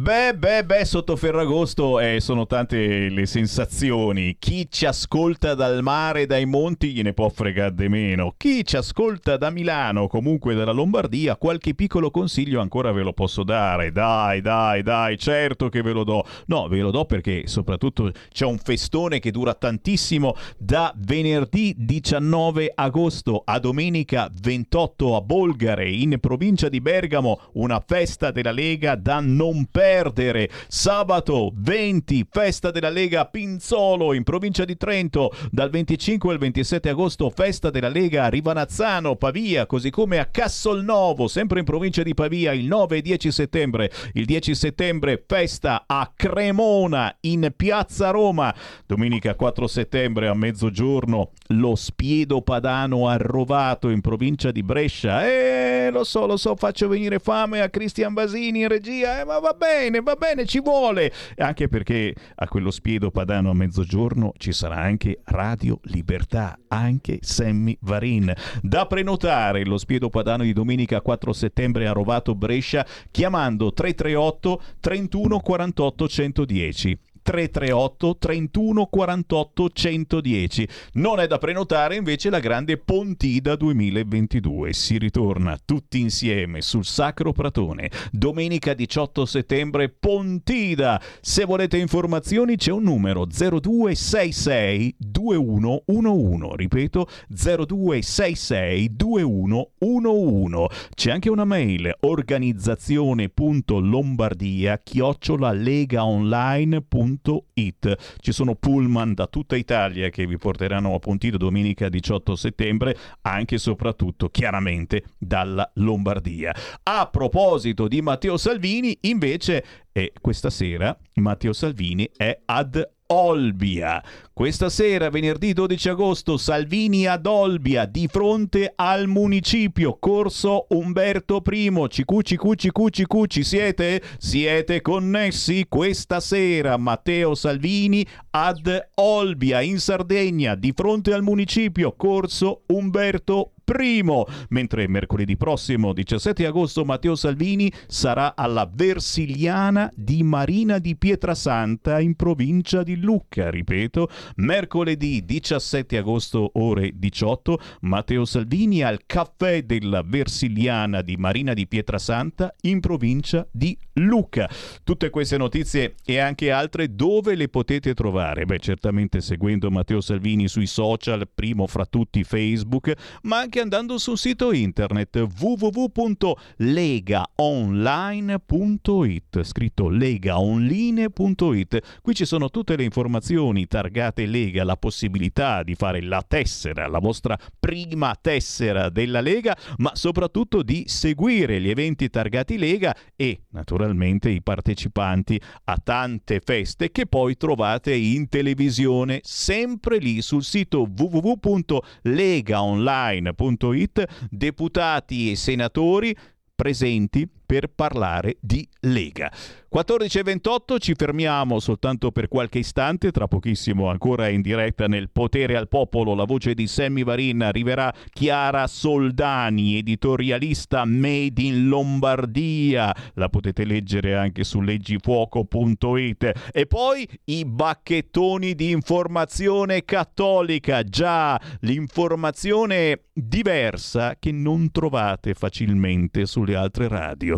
Beh, beh, beh, sotto Ferragosto eh, sono tante le sensazioni. Chi ci ascolta dal mare, dai monti, gliene può fregare di meno. Chi ci ascolta da Milano, comunque dalla Lombardia, qualche piccolo consiglio ancora ve lo posso dare. Dai, dai, dai, certo che ve lo do. No, ve lo do perché soprattutto c'è un festone che dura tantissimo da venerdì 19 agosto a domenica 28 a Bolgare, in provincia di Bergamo, una festa della Lega da non perdere perdere. Sabato 20, festa della Lega Pinzolo in provincia di Trento. Dal 25 al 27 agosto, festa della Lega a Rivanazzano, Pavia, così come a Cassolnovo, sempre in provincia di Pavia, il 9 e 10 settembre. Il 10 settembre, festa a Cremona in piazza Roma. Domenica 4 settembre a mezzogiorno, lo Spiedo Padano a Rovato in provincia di Brescia. Eh, lo so, lo so, faccio venire fame a Cristian Basini in regia, eh, ma va bene va bene, ci vuole. Anche perché a quello spiedo padano a mezzogiorno ci sarà anche Radio Libertà, anche Sammy Varin. Da prenotare lo spiedo padano di domenica 4 settembre a Rovato Brescia chiamando 338 31 48 110. 338 31 48 110. Non è da prenotare invece la grande Pontida 2022. Si ritorna tutti insieme sul Sacro Pratone. Domenica 18 settembre Pontida. Se volete informazioni c'è un numero 0266 2111. Ripeto 0266 2111. C'è anche una mail organizzazione.lombardia chiocciolalegaonline.com www.pontida.it. Ci sono pullman da tutta Italia che vi porteranno a Pontida domenica 18 settembre, anche e soprattutto chiaramente dalla Lombardia. A proposito di Matteo Salvini, invece, eh, questa sera Matteo Salvini è ad Olbia. Questa sera, venerdì 12 agosto, Salvini ad Olbia, di fronte al municipio, corso Umberto I. CQ, CQ, CQ, CQ, siete? Siete connessi? Questa sera, Matteo Salvini ad Olbia, in Sardegna, di fronte al municipio, corso Umberto primo, mentre mercoledì prossimo 17 agosto Matteo Salvini sarà alla Versiliana di Marina di Pietrasanta in provincia di Lucca, ripeto, mercoledì 17 agosto ore 18 Matteo Salvini al caffè della Versiliana di Marina di Pietrasanta in provincia di Lucca. Tutte queste notizie e anche altre dove le potete trovare? Beh, certamente seguendo Matteo Salvini sui social, primo fra tutti Facebook, ma anche andando sul sito internet www.legaonline.it, scritto legaonline.it. Qui ci sono tutte le informazioni targate Lega, la possibilità di fare la tessera, la vostra prima tessera della Lega, ma soprattutto di seguire gli eventi targati Lega e naturalmente i partecipanti a tante feste che poi trovate in televisione sempre lì sul sito www.legaonline.it deputati e senatori presenti per parlare di Lega. 14.28 ci fermiamo soltanto per qualche istante, tra pochissimo ancora in diretta nel Potere al Popolo, la voce di Sammy Varin arriverà Chiara Soldani, editorialista Made in Lombardia, la potete leggere anche su leggifuoco.it e poi i bacchettoni di informazione cattolica, già l'informazione diversa che non trovate facilmente sulle altre radio.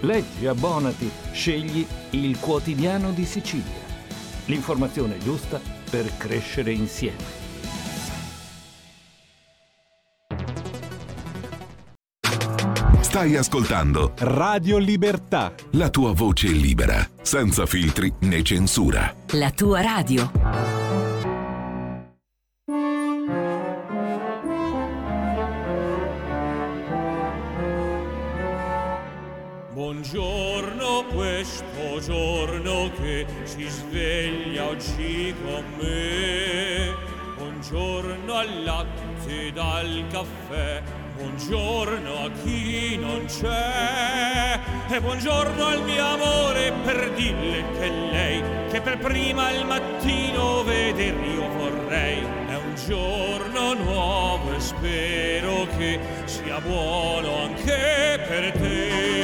Leggi, abbonati, scegli il quotidiano di Sicilia. L'informazione giusta per crescere insieme. Stai ascoltando Radio Libertà. La tua voce libera, senza filtri né censura. La tua radio. Buongiorno questo giorno che si sveglia oggi con me. Buongiorno al latte dal caffè. Buongiorno a chi non c'è. E buongiorno al mio amore per dirle che lei, che per prima al mattino veder io vorrei. È un giorno nuovo e spero che sia buono anche per te.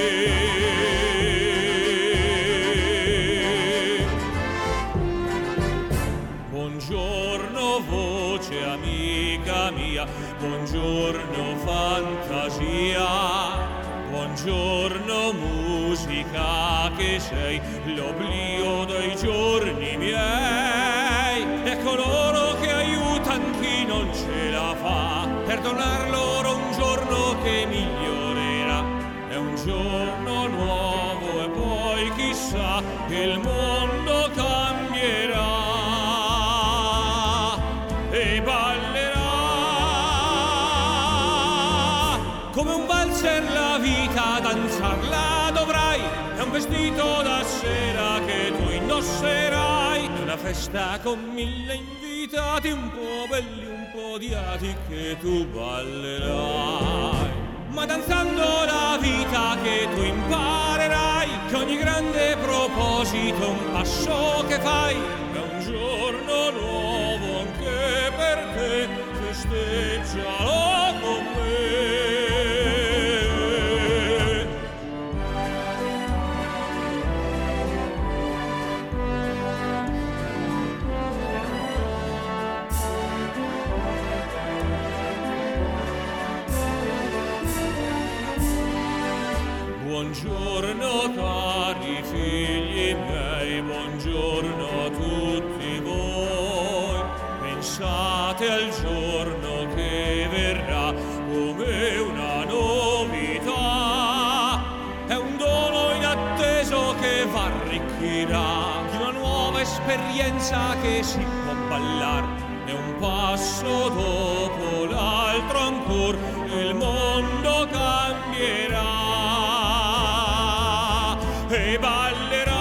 Fantasia, buongiorno musica che sei l'oblio dei giorni miei. E coloro che aiutan chi non ce la fa. Per donar loro un giorno che migliorerà. È un giorno nuovo e poi chissà che il mondo festa con mille invitati un po' belli un po' odiati che tu ballerai. Ma danzando la vita che tu imparerai che ogni grande proposito un passo che fai è un giorno nuovo anche per te festeggialo con me esperienza che si può ballar. È un passo dopo l'altro ancora, il mondo cambierà e ballerà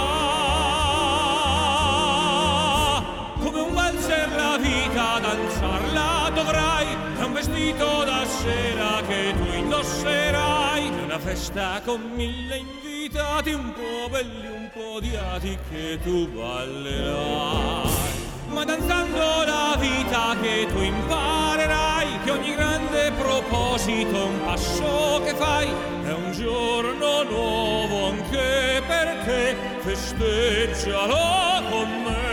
come un valzer la vita danzarla dovrai è un vestito da sera che tu indosserai una festa con mille invitati un po' belli un po' odiati che tu ballerai. Ma danzando la vita che tu imparerai che ogni grande proposito un passo che fai è un giorno nuovo anche per te festeggialo con me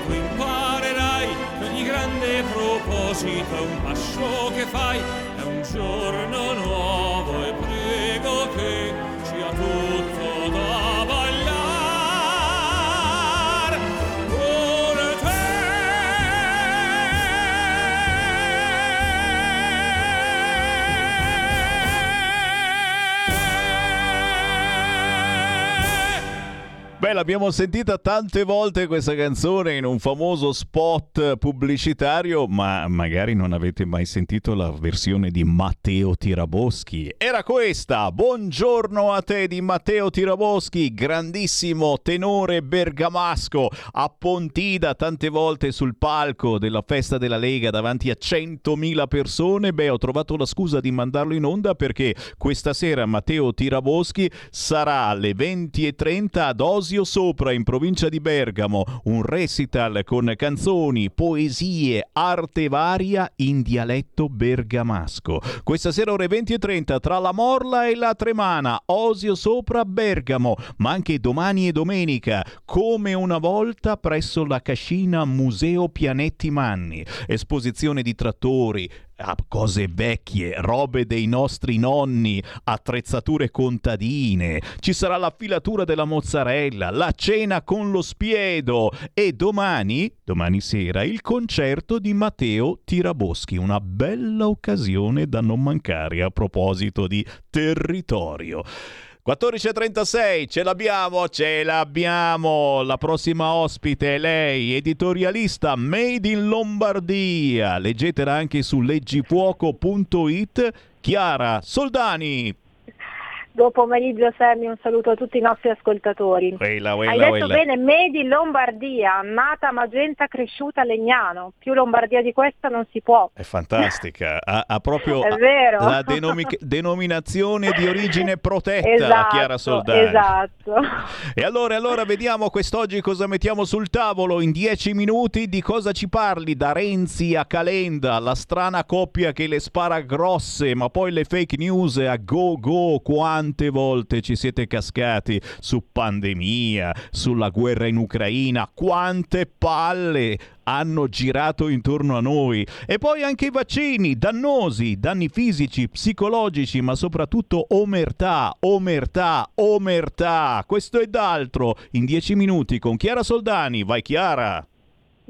tu imparerai ogni grande proposito. Un passo che fai è un giorno nuovo e prego che Beh, l'abbiamo sentita tante volte questa canzone in un famoso spot pubblicitario, ma magari non avete mai sentito la versione di Matteo Tiraboschi. Era questa, buongiorno a te di Matteo Tiraboschi, grandissimo tenore bergamasco, a Pontida tante volte sul palco della festa della Lega davanti a 100.000 persone. Beh, ho trovato la scusa di mandarlo in onda perché questa sera Matteo Tiraboschi sarà alle 20.30 ad Osio Sopra in provincia di Bergamo, un recital con canzoni, poesie, arte varia in dialetto bergamasco. Questa sera ore 20.30 tra la Morla e la Tremana, Osio Sopra Bergamo, ma anche domani e domenica, come una volta presso la cascina Museo Pianetti Manni. Esposizione di trattori, cose vecchie, robe dei nostri nonni, attrezzature contadine. Ci sarà la filatura della mozzarella, la cena con lo spiedo e domani, domani sera, il concerto di Matteo Tiraboschi. Una bella occasione da non mancare a proposito di territorio. 14.36, ce l'abbiamo, ce l'abbiamo. La prossima ospite è lei, editorialista Made in Lombardia. Leggetela anche su leggifuoco.it. Chiara Soldani. Buon pomeriggio Sammy, un saluto a tutti i nostri ascoltatori. Quella, quella, Hai detto quella. bene, Made in Lombardia, nata Magenta, cresciuta a Legnano. Più Lombardia di questa non si può. È fantastica, ha, ha proprio È vero. la denomi- denominazione di origine protetta, Esatto, Chiara Soldani. esatto. E allora, allora vediamo quest'oggi cosa mettiamo sul tavolo in dieci minuti, di cosa ci parli, da Renzi a Calenda, la strana coppia che le spara grosse, ma poi le fake news a go go, quante volte ci siete cascati su pandemia, sulla guerra in Ucraina, quante palle hanno girato intorno a noi. E poi anche i vaccini, dannosi, danni fisici, psicologici, ma soprattutto omertà, omertà, omertà. Questo ed altro in dieci minuti con Chiara Soldani. Vai Chiara!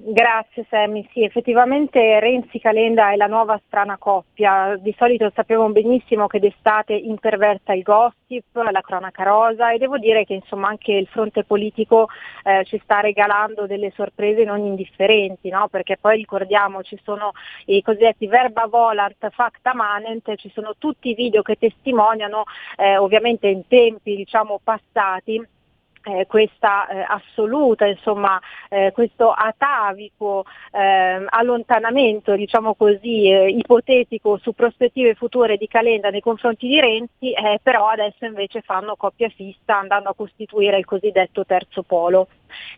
Grazie Sammy, sì effettivamente Renzi Calenda è la nuova strana coppia, di solito sappiamo benissimo che d'estate imperversa il gossip, la cronaca rosa e devo dire che insomma anche il fronte politico eh, ci sta regalando delle sorprese non indifferenti, no? perché poi ricordiamo ci sono i cosiddetti verba volant facta manent, ci sono tutti i video che testimoniano eh, ovviamente in tempi diciamo passati eh, questa eh, assoluta, insomma, eh, questo atavico ehm, allontanamento, diciamo così, eh, ipotetico su prospettive future di Calenda nei confronti di Renzi, eh, però adesso invece fanno coppia fissa andando a costituire il cosiddetto terzo polo.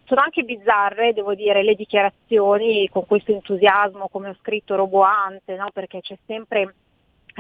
Sono anche bizzarre, devo dire, le dichiarazioni con questo entusiasmo, come ho scritto, roboante, no? perché c'è sempre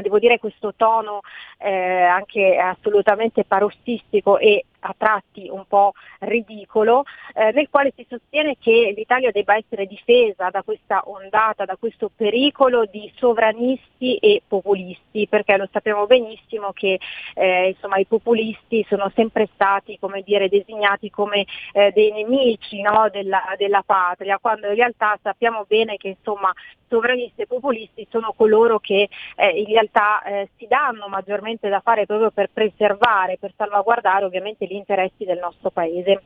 devo dire questo tono eh, anche assolutamente parossistico e a tratti un po' ridicolo, eh, nel quale si sostiene che l'Italia debba essere difesa da questa ondata, da questo pericolo di sovranisti e populisti, perché lo sappiamo benissimo che eh, insomma, i populisti sono sempre stati come dire, designati come eh, dei nemici no, della, della, patria, quando in realtà sappiamo bene che insomma, sovranisti e populisti sono coloro che eh, in realtà eh, si danno maggiormente da fare proprio per preservare, per salvaguardare ovviamente gli interessi del nostro Paese.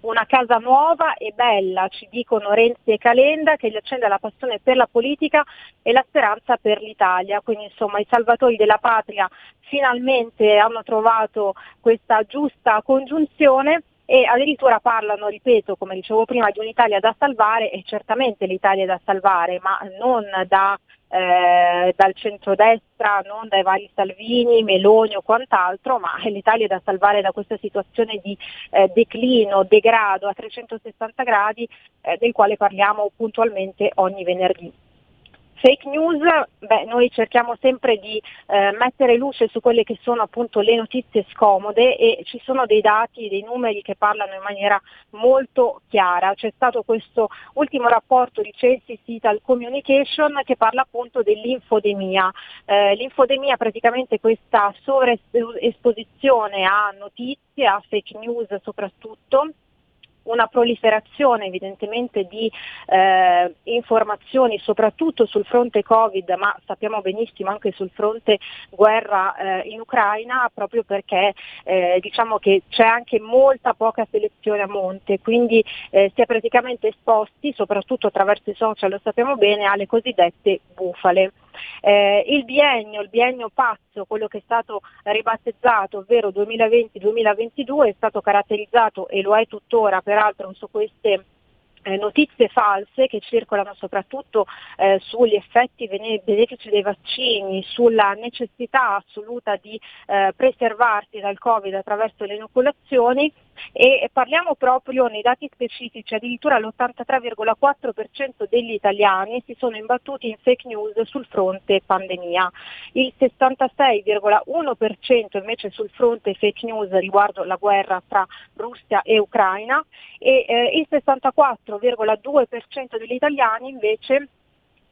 Una casa nuova e bella, ci dicono Renzi e Calenda, che gli accende la passione per la politica e la speranza per l'Italia. Quindi insomma i salvatori della patria finalmente hanno trovato questa giusta congiunzione e addirittura parlano, ripeto, come dicevo prima, di un'Italia da salvare e certamente l'Italia è da salvare, ma non da, eh, dal centrodestra, non dai vari Salvini, Meloni o quant'altro, ma l'Italia da salvare da questa situazione di eh, declino, degrado a 360 gradi eh, del quale parliamo puntualmente ogni venerdì. Fake news, beh, noi cerchiamo sempre di eh, mettere luce su quelle che sono appunto le notizie scomode e ci sono dei dati, dei numeri che parlano in maniera molto chiara. C'è stato questo ultimo rapporto di Censis Digital Communication che parla appunto dell'infodemia. Eh, l'infodemia è praticamente questa sovraesposizione a notizie, a fake news soprattutto una proliferazione evidentemente di eh, informazioni soprattutto sul fronte Covid, ma sappiamo benissimo anche sul fronte guerra eh, in Ucraina, proprio perché eh, diciamo che c'è anche molta poca selezione a monte, quindi eh, si è praticamente esposti, soprattutto attraverso i social, lo sappiamo bene, alle cosiddette bufale. Eh, il biennio, il biennio pazzo, quello che è stato ribattezzato, ovvero 2020-2022, è stato caratterizzato e lo è tuttora peraltro su queste eh, notizie false che circolano soprattutto eh, sugli effetti benefici dei vaccini, sulla necessità assoluta di eh, preservarsi dal Covid attraverso le inoculazioni e parliamo proprio nei dati specifici, addirittura l'83,4% degli italiani si sono imbattuti in fake news sul fronte pandemia, il 66,1% invece sul fronte fake news riguardo la guerra tra Russia e Ucraina e eh, il 64,2% degli italiani invece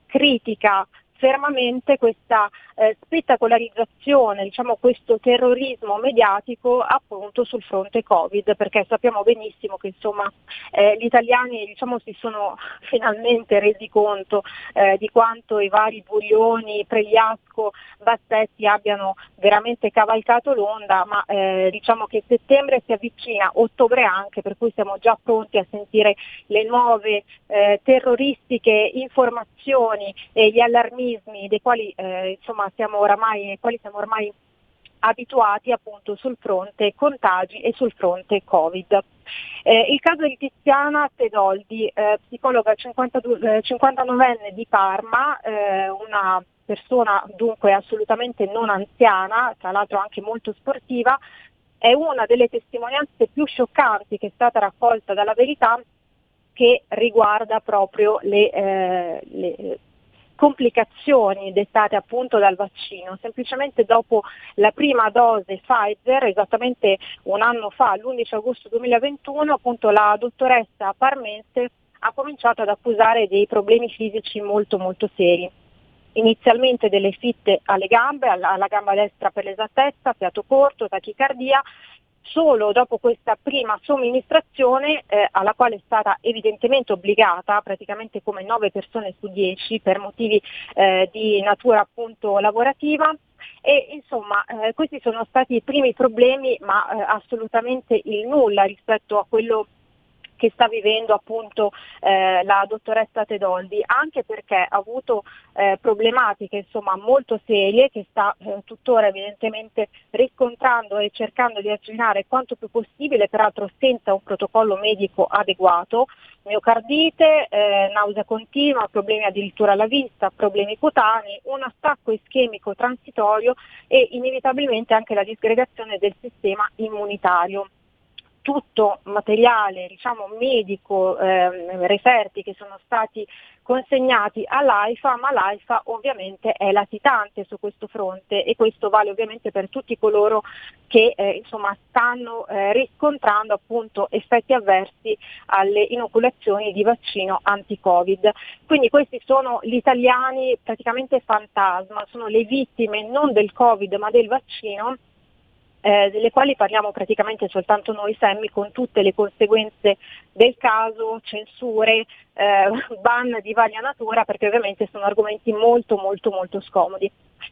critica fermamente questa eh, spettacolarizzazione, diciamo questo terrorismo mediatico appunto sul fronte Covid, perché sappiamo benissimo che insomma eh, gli italiani diciamo, si sono finalmente resi conto eh, di quanto i vari Buglioni, Pregliasco, Bassetti abbiano veramente cavalcato l'onda, ma eh, diciamo che settembre si avvicina, ottobre anche, per cui siamo già pronti a sentire le nuove eh, terroristiche informazioni e gli allarmismi dei quali, eh, insomma, siamo oramai, quali siamo ormai abituati appunto sul fronte contagi e sul fronte Covid. Eh, il caso di Tiziana Tedoldi, eh, psicologa 52, 59enne eh, di Parma, eh, una persona dunque assolutamente non anziana, tra l'altro anche molto sportiva, è una delle testimonianze più scioccanti che è stata raccolta dalla verità che riguarda proprio le, eh, le complicazioni dettate appunto dal vaccino. Semplicemente dopo la prima dose Pfizer, esattamente un anno fa, l'11 agosto 2021, appunto la dottoressa parmense ha cominciato ad accusare dei problemi fisici molto molto seri. Inizialmente delle fitte alle gambe, alla, alla gamba destra per l'esattezza, fiato corto, tachicardia, solo dopo questa prima somministrazione eh, alla quale è stata evidentemente obbligata praticamente come 9 persone su 10 per motivi eh, di natura appunto lavorativa. E insomma eh, questi sono stati i primi problemi ma eh, assolutamente il nulla rispetto a quello che sta vivendo appunto eh, la dottoressa Tedoldi, anche perché ha avuto eh, problematiche insomma, molto serie che sta eh, tuttora evidentemente riscontrando e cercando di arginare quanto più possibile, peraltro senza un protocollo medico adeguato, miocardite, eh, nausea continua, problemi addirittura alla vista, problemi cutanei, un attacco ischemico transitorio e inevitabilmente anche la disgregazione del sistema immunitario tutto materiale diciamo, medico, eh, referti che sono stati consegnati all'AIFA, ma l'AIFA ovviamente è latitante su questo fronte e questo vale ovviamente per tutti coloro che eh, insomma, stanno eh, riscontrando appunto effetti avversi alle inoculazioni di vaccino anti-Covid. Quindi questi sono gli italiani praticamente fantasma, sono le vittime non del Covid ma del vaccino eh, delle quali parliamo praticamente soltanto noi Semmi con tutte le conseguenze del caso, censure, eh, ban di varia natura perché ovviamente sono argomenti molto molto molto scomodi.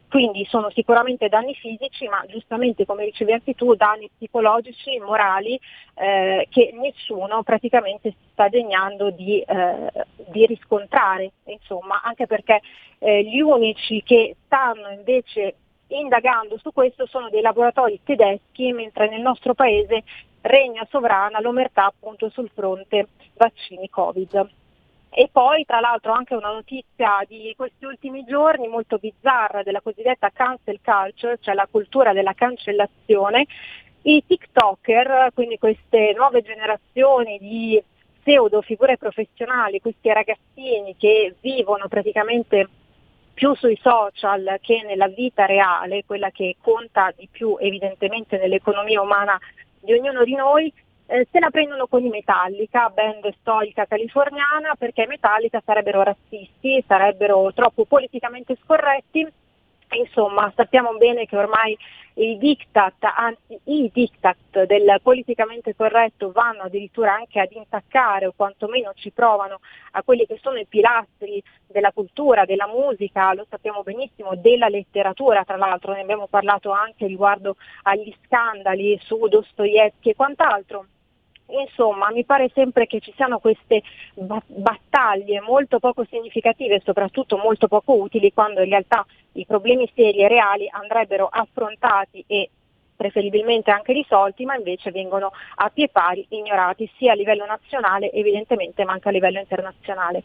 Quindi sono sicuramente danni fisici, ma giustamente come dicevi anche tu, danni psicologici, morali, eh, che nessuno praticamente si sta degnando di, eh, di riscontrare, insomma, anche perché eh, gli unici che stanno invece indagando su questo sono dei laboratori tedeschi, mentre nel nostro paese regna sovrana l'omertà appunto sul fronte vaccini Covid. E poi tra l'altro anche una notizia di questi ultimi giorni molto bizzarra della cosiddetta cancel culture, cioè la cultura della cancellazione. I TikToker, quindi queste nuove generazioni di pseudo figure professionali, questi ragazzini che vivono praticamente più sui social che nella vita reale, quella che conta di più evidentemente nell'economia umana di ognuno di noi, eh, se la prendono con i Metallica, band storica californiana, perché i Metallica sarebbero razzisti, sarebbero troppo politicamente scorretti Insomma, sappiamo bene che ormai i diktat, anzi i diktat del politicamente corretto vanno addirittura anche ad intaccare o quantomeno ci provano a quelli che sono i pilastri della cultura, della musica, lo sappiamo benissimo, della letteratura, tra l'altro ne abbiamo parlato anche riguardo agli scandali su Dostoevsky e quant'altro. Insomma, mi pare sempre che ci siano queste battaglie molto poco significative e soprattutto molto poco utili quando in realtà i problemi seri e reali andrebbero affrontati e preferibilmente anche risolti, ma invece vengono a pie pari ignorati sia a livello nazionale evidentemente ma anche a livello internazionale.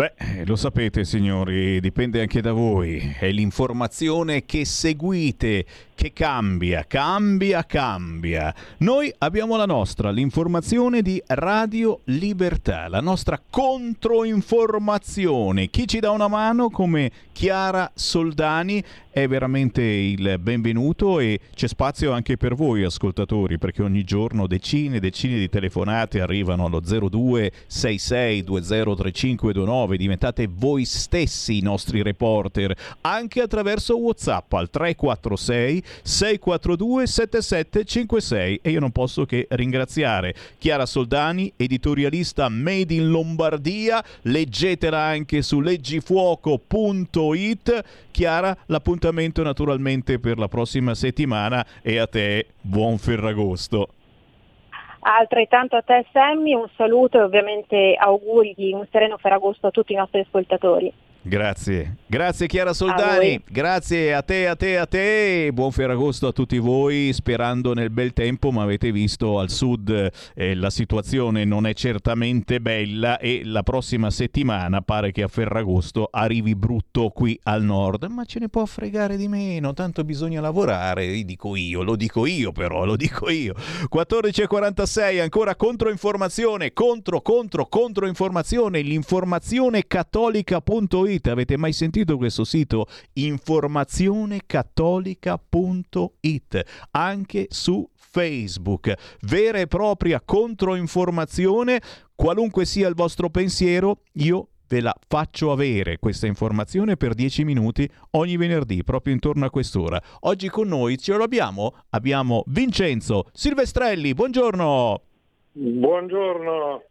Beh, lo sapete signori, dipende anche da voi. È l'informazione che seguite che cambia, cambia, cambia. Noi abbiamo la nostra, l'informazione di Radio Libertà, la nostra controinformazione. Chi ci dà una mano come Chiara Soldani è veramente il benvenuto e c'è spazio anche per voi ascoltatori perché ogni giorno decine e decine di telefonate arrivano allo 0266203529 diventate voi stessi i nostri reporter anche attraverso Whatsapp al 346 642 7756 e io non posso che ringraziare Chiara Soldani, editorialista Made in Lombardia, leggetela anche su leggifuoco.it. Chiara, l'appuntamento naturalmente per la prossima settimana e a te buon Ferragosto. Altrettanto a te Sammy, un saluto e ovviamente auguri di un sereno Ferragosto a tutti i nostri ascoltatori. Grazie, grazie Chiara Soldani, a grazie a te, a te, a te, buon Ferragosto a tutti voi, sperando nel bel tempo, ma avete visto al sud eh, la situazione non è certamente bella e la prossima settimana pare che a Ferragosto arrivi brutto qui al nord, ma ce ne può fregare di meno, tanto bisogna lavorare, dico io, lo dico io però, lo dico io. 14.46, ancora controinformazione, contro, contro, controinformazione, l'informazionecattolica.it www.informazionecattolica.it. Avete mai sentito questo sito? informazionecattolica.it. Anche su Facebook. Vera e propria controinformazione, qualunque sia il vostro pensiero, io ve la faccio avere questa informazione per 10 minuti ogni venerdì, proprio intorno a quest'ora. Oggi con noi ce lo abbiamo? Abbiamo Vincenzo Silvestrelli, buongiorno! Buongiorno,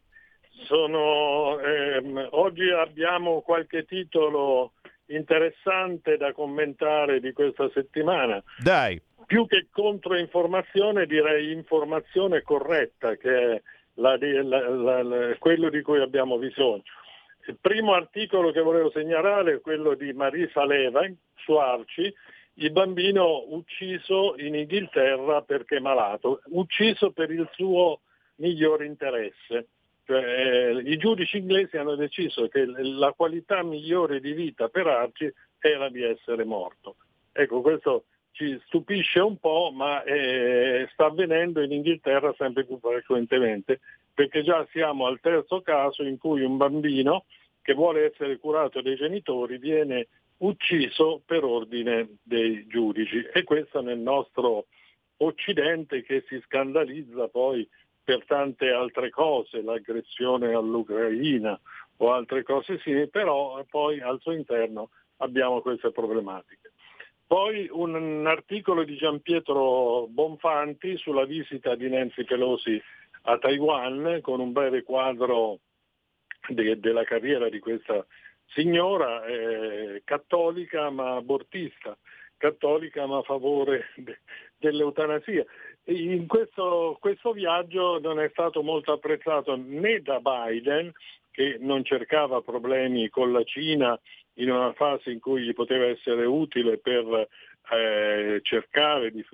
sono, ehm, oggi abbiamo qualche titolo interessante da commentare di questa settimana. Dai. Più che controinformazione direi informazione corretta, che è la, la, la, quello di cui abbiamo bisogno. Il primo articolo che volevo segnalare è quello di Marisa Leva su Arci, il bambino ucciso in Inghilterra perché malato, ucciso per il suo migliore interesse. Cioè, eh, I giudici inglesi hanno deciso che la qualità migliore di vita per Arci era di essere morto. Ecco, questo ci stupisce un po', ma eh, sta avvenendo in Inghilterra sempre più frequentemente, perché già siamo al terzo caso in cui un bambino che vuole essere curato dai genitori viene ucciso per ordine dei giudici e questo nel nostro Occidente che si scandalizza poi per tante altre cose, l'aggressione all'Ucraina o altre cose sì, però poi al suo interno abbiamo queste problematiche. Poi un articolo di Gian Pietro Bonfanti sulla visita di Nancy Pelosi a Taiwan con un breve quadro de, della carriera di questa signora eh, cattolica ma abortista, cattolica ma a favore de, dell'eutanasia in questo, questo viaggio non è stato molto apprezzato né da Biden, che non cercava problemi con la Cina in una fase in cui gli poteva essere utile per eh, cercare di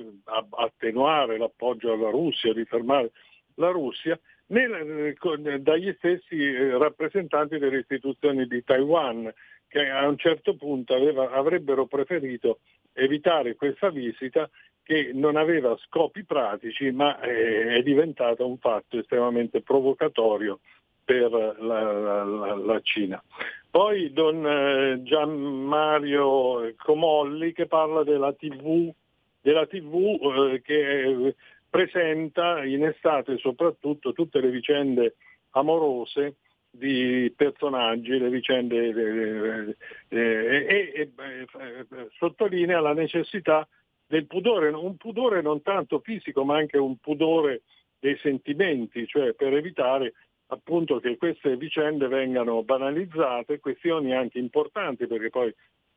attenuare l'appoggio alla Russia, di fermare la Russia, né eh, dagli stessi eh, rappresentanti delle istituzioni di Taiwan, che a un certo punto aveva, avrebbero preferito evitare questa visita che non aveva scopi pratici ma è diventato un fatto estremamente provocatorio per la, la, la Cina. Poi Don eh, Gian Mario Comolli che parla della TV, della TV eh, che presenta in estate soprattutto tutte le vicende amorose di personaggi, le vicende eh, eh, e, e sottolinea la necessità del pudore, un pudore non tanto fisico ma anche un pudore dei sentimenti, cioè per evitare appunto che queste vicende vengano banalizzate, questioni anche importanti perché poi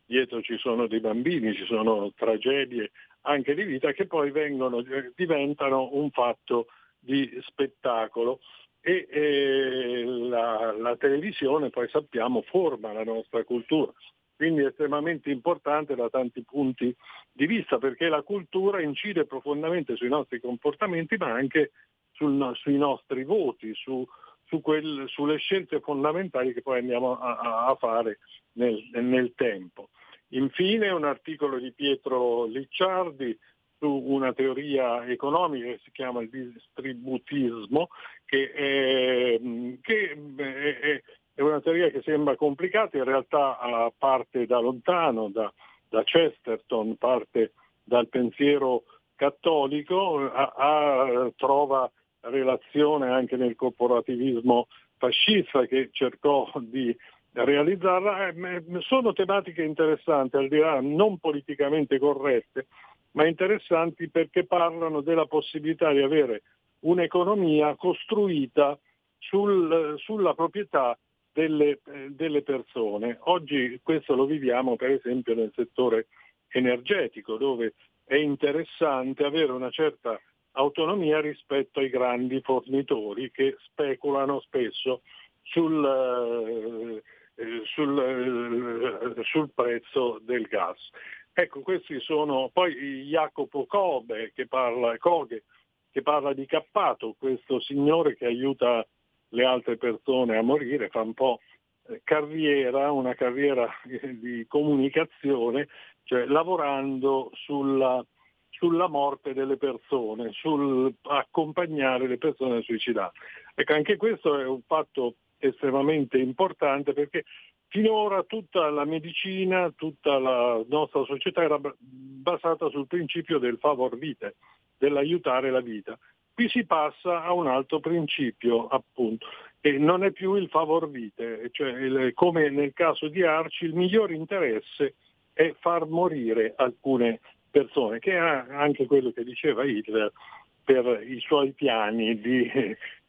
dietro ci sono dei bambini, ci sono tragedie anche di vita che poi vengono, diventano un fatto di spettacolo e, e la, la televisione poi sappiamo forma la nostra cultura. Quindi è estremamente importante da tanti punti di vista perché la cultura incide profondamente sui nostri comportamenti ma anche sul, sui nostri voti, su, su quel, sulle scelte fondamentali che poi andiamo a, a fare nel, nel, tempo. Infine un articolo di Pietro Licciardi su una teoria economica che si chiama il distributismo, che, è, che è, è una teoria che sembra complicata, in realtà parte da lontano, da, da Chesterton, parte dal pensiero cattolico, a, a, trova relazione anche nel corporativismo fascista che cercò di realizzarla. Eh, sono tematiche interessanti, al di là non politicamente corrette, ma interessanti perché parlano della possibilità di avere un'economia costruita sul, sulla proprietà delle, delle, persone. Oggi questo lo viviamo per esempio nel settore energetico, dove è interessante avere una certa autonomia rispetto ai grandi fornitori che speculano spesso sul, eh, sul, eh, sul prezzo del gas. Ecco, questi sono poi Jacopo Kobe che parla, Koge, che parla di Cappato, questo signore che aiuta le altre persone a morire, fa un po' carriera, una carriera di comunicazione, cioè lavorando sulla sulla morte delle persone, sul accompagnare le persone a suicidare. Ecco, anche questo è un fatto estremamente importante perché finora tutta la medicina, tutta la nostra società era basata sul principio del favor vitae, dell'aiutare la vita. Qui si passa a un altro principio, appunto, e non è più il favor vitae, cioè come nel caso di Arci il miglior interesse è far morire alcune persone, che è anche quello che diceva Hitler per i suoi piani di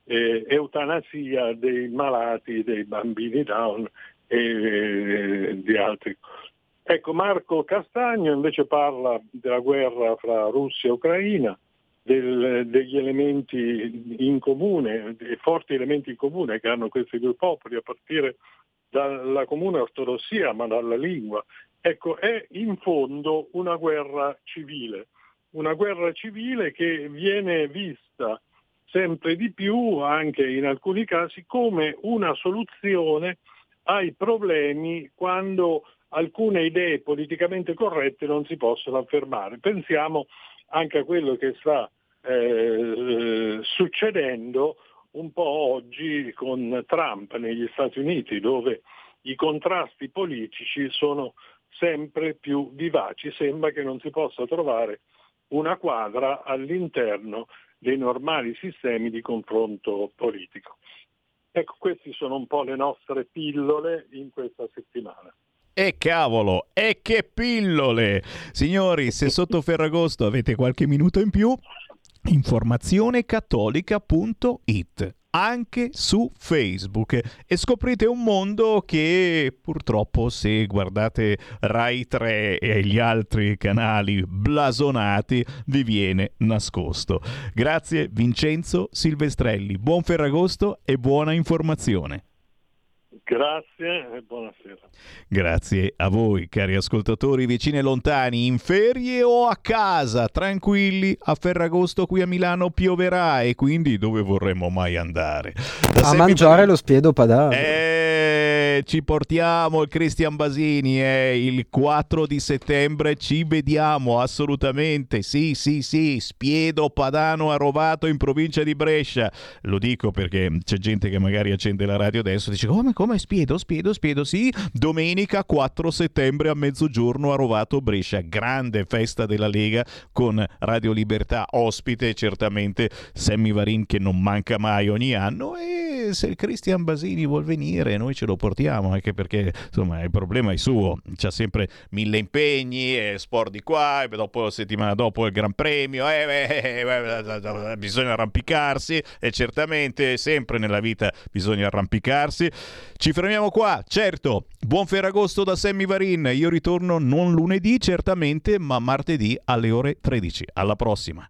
eh, eutanasia dei malati, dei bambini down e eh, di altri. Ecco, Marco Castagno invece parla della guerra fra Russia e Ucraina, del, degli elementi in comune, dei forti elementi in comune che hanno questi due popoli, a partire dalla comune ortodossia, ma dalla lingua, Ecco, è in fondo una guerra civile, una guerra civile che viene vista sempre di più, anche in alcuni casi, come una soluzione ai problemi quando alcune idee politicamente corrette non si possono affermare. Pensiamo anche a quello che sta eh, succedendo un po' oggi con Trump negli Stati Uniti, dove i contrasti politici sono sempre più vivaci. Sembra che non si possa trovare una quadra all'interno dei normali sistemi di confronto politico. Ecco, queste sono un po' le nostre pillole in questa settimana. E cavolo, e che pillole! Signori, se sotto Ferragosto avete qualche minuto in più, informazionecattolica.it anche su Facebook e scoprite un mondo che purtroppo se guardate Rai 3 e gli altri canali blasonati vi viene nascosto. Grazie Vincenzo Silvestrelli, buon Ferragosto e buona informazione. Grazie e buonasera. Grazie a voi, cari ascoltatori vicini e lontani, in ferie o a casa, tranquilli, a Ferragosto qui a Milano pioverà e quindi dove vorremmo mai andare? Da a mangiare lo spiedo padano. Eh, ci portiamo il Cristian Basini eh, il 4 di settembre ci vediamo assolutamente. Sì, sì, sì, spiedo padano a Rovato in provincia di Brescia. Lo dico perché c'è gente che magari accende la radio adesso e dice come, come Spiedo, Spiedo, Spiedo, sì, domenica 4 settembre a mezzogiorno a Rovato Brescia, grande festa della Lega con Radio Libertà ospite, certamente Sammy Varin che non manca mai ogni anno e e se il Cristian Basini vuol venire noi ce lo portiamo, anche perché insomma il problema è suo, c'ha sempre mille impegni, eh, sport di qua, e dopo settimana dopo il Gran Premio, eh, eh, eh, bisogna arrampicarsi e certamente sempre nella vita bisogna arrampicarsi. Ci fermiamo qua, certo, buon Ferragosto da Sammy Varin, io ritorno non lunedì certamente, ma martedì alle ore 13. Alla prossima.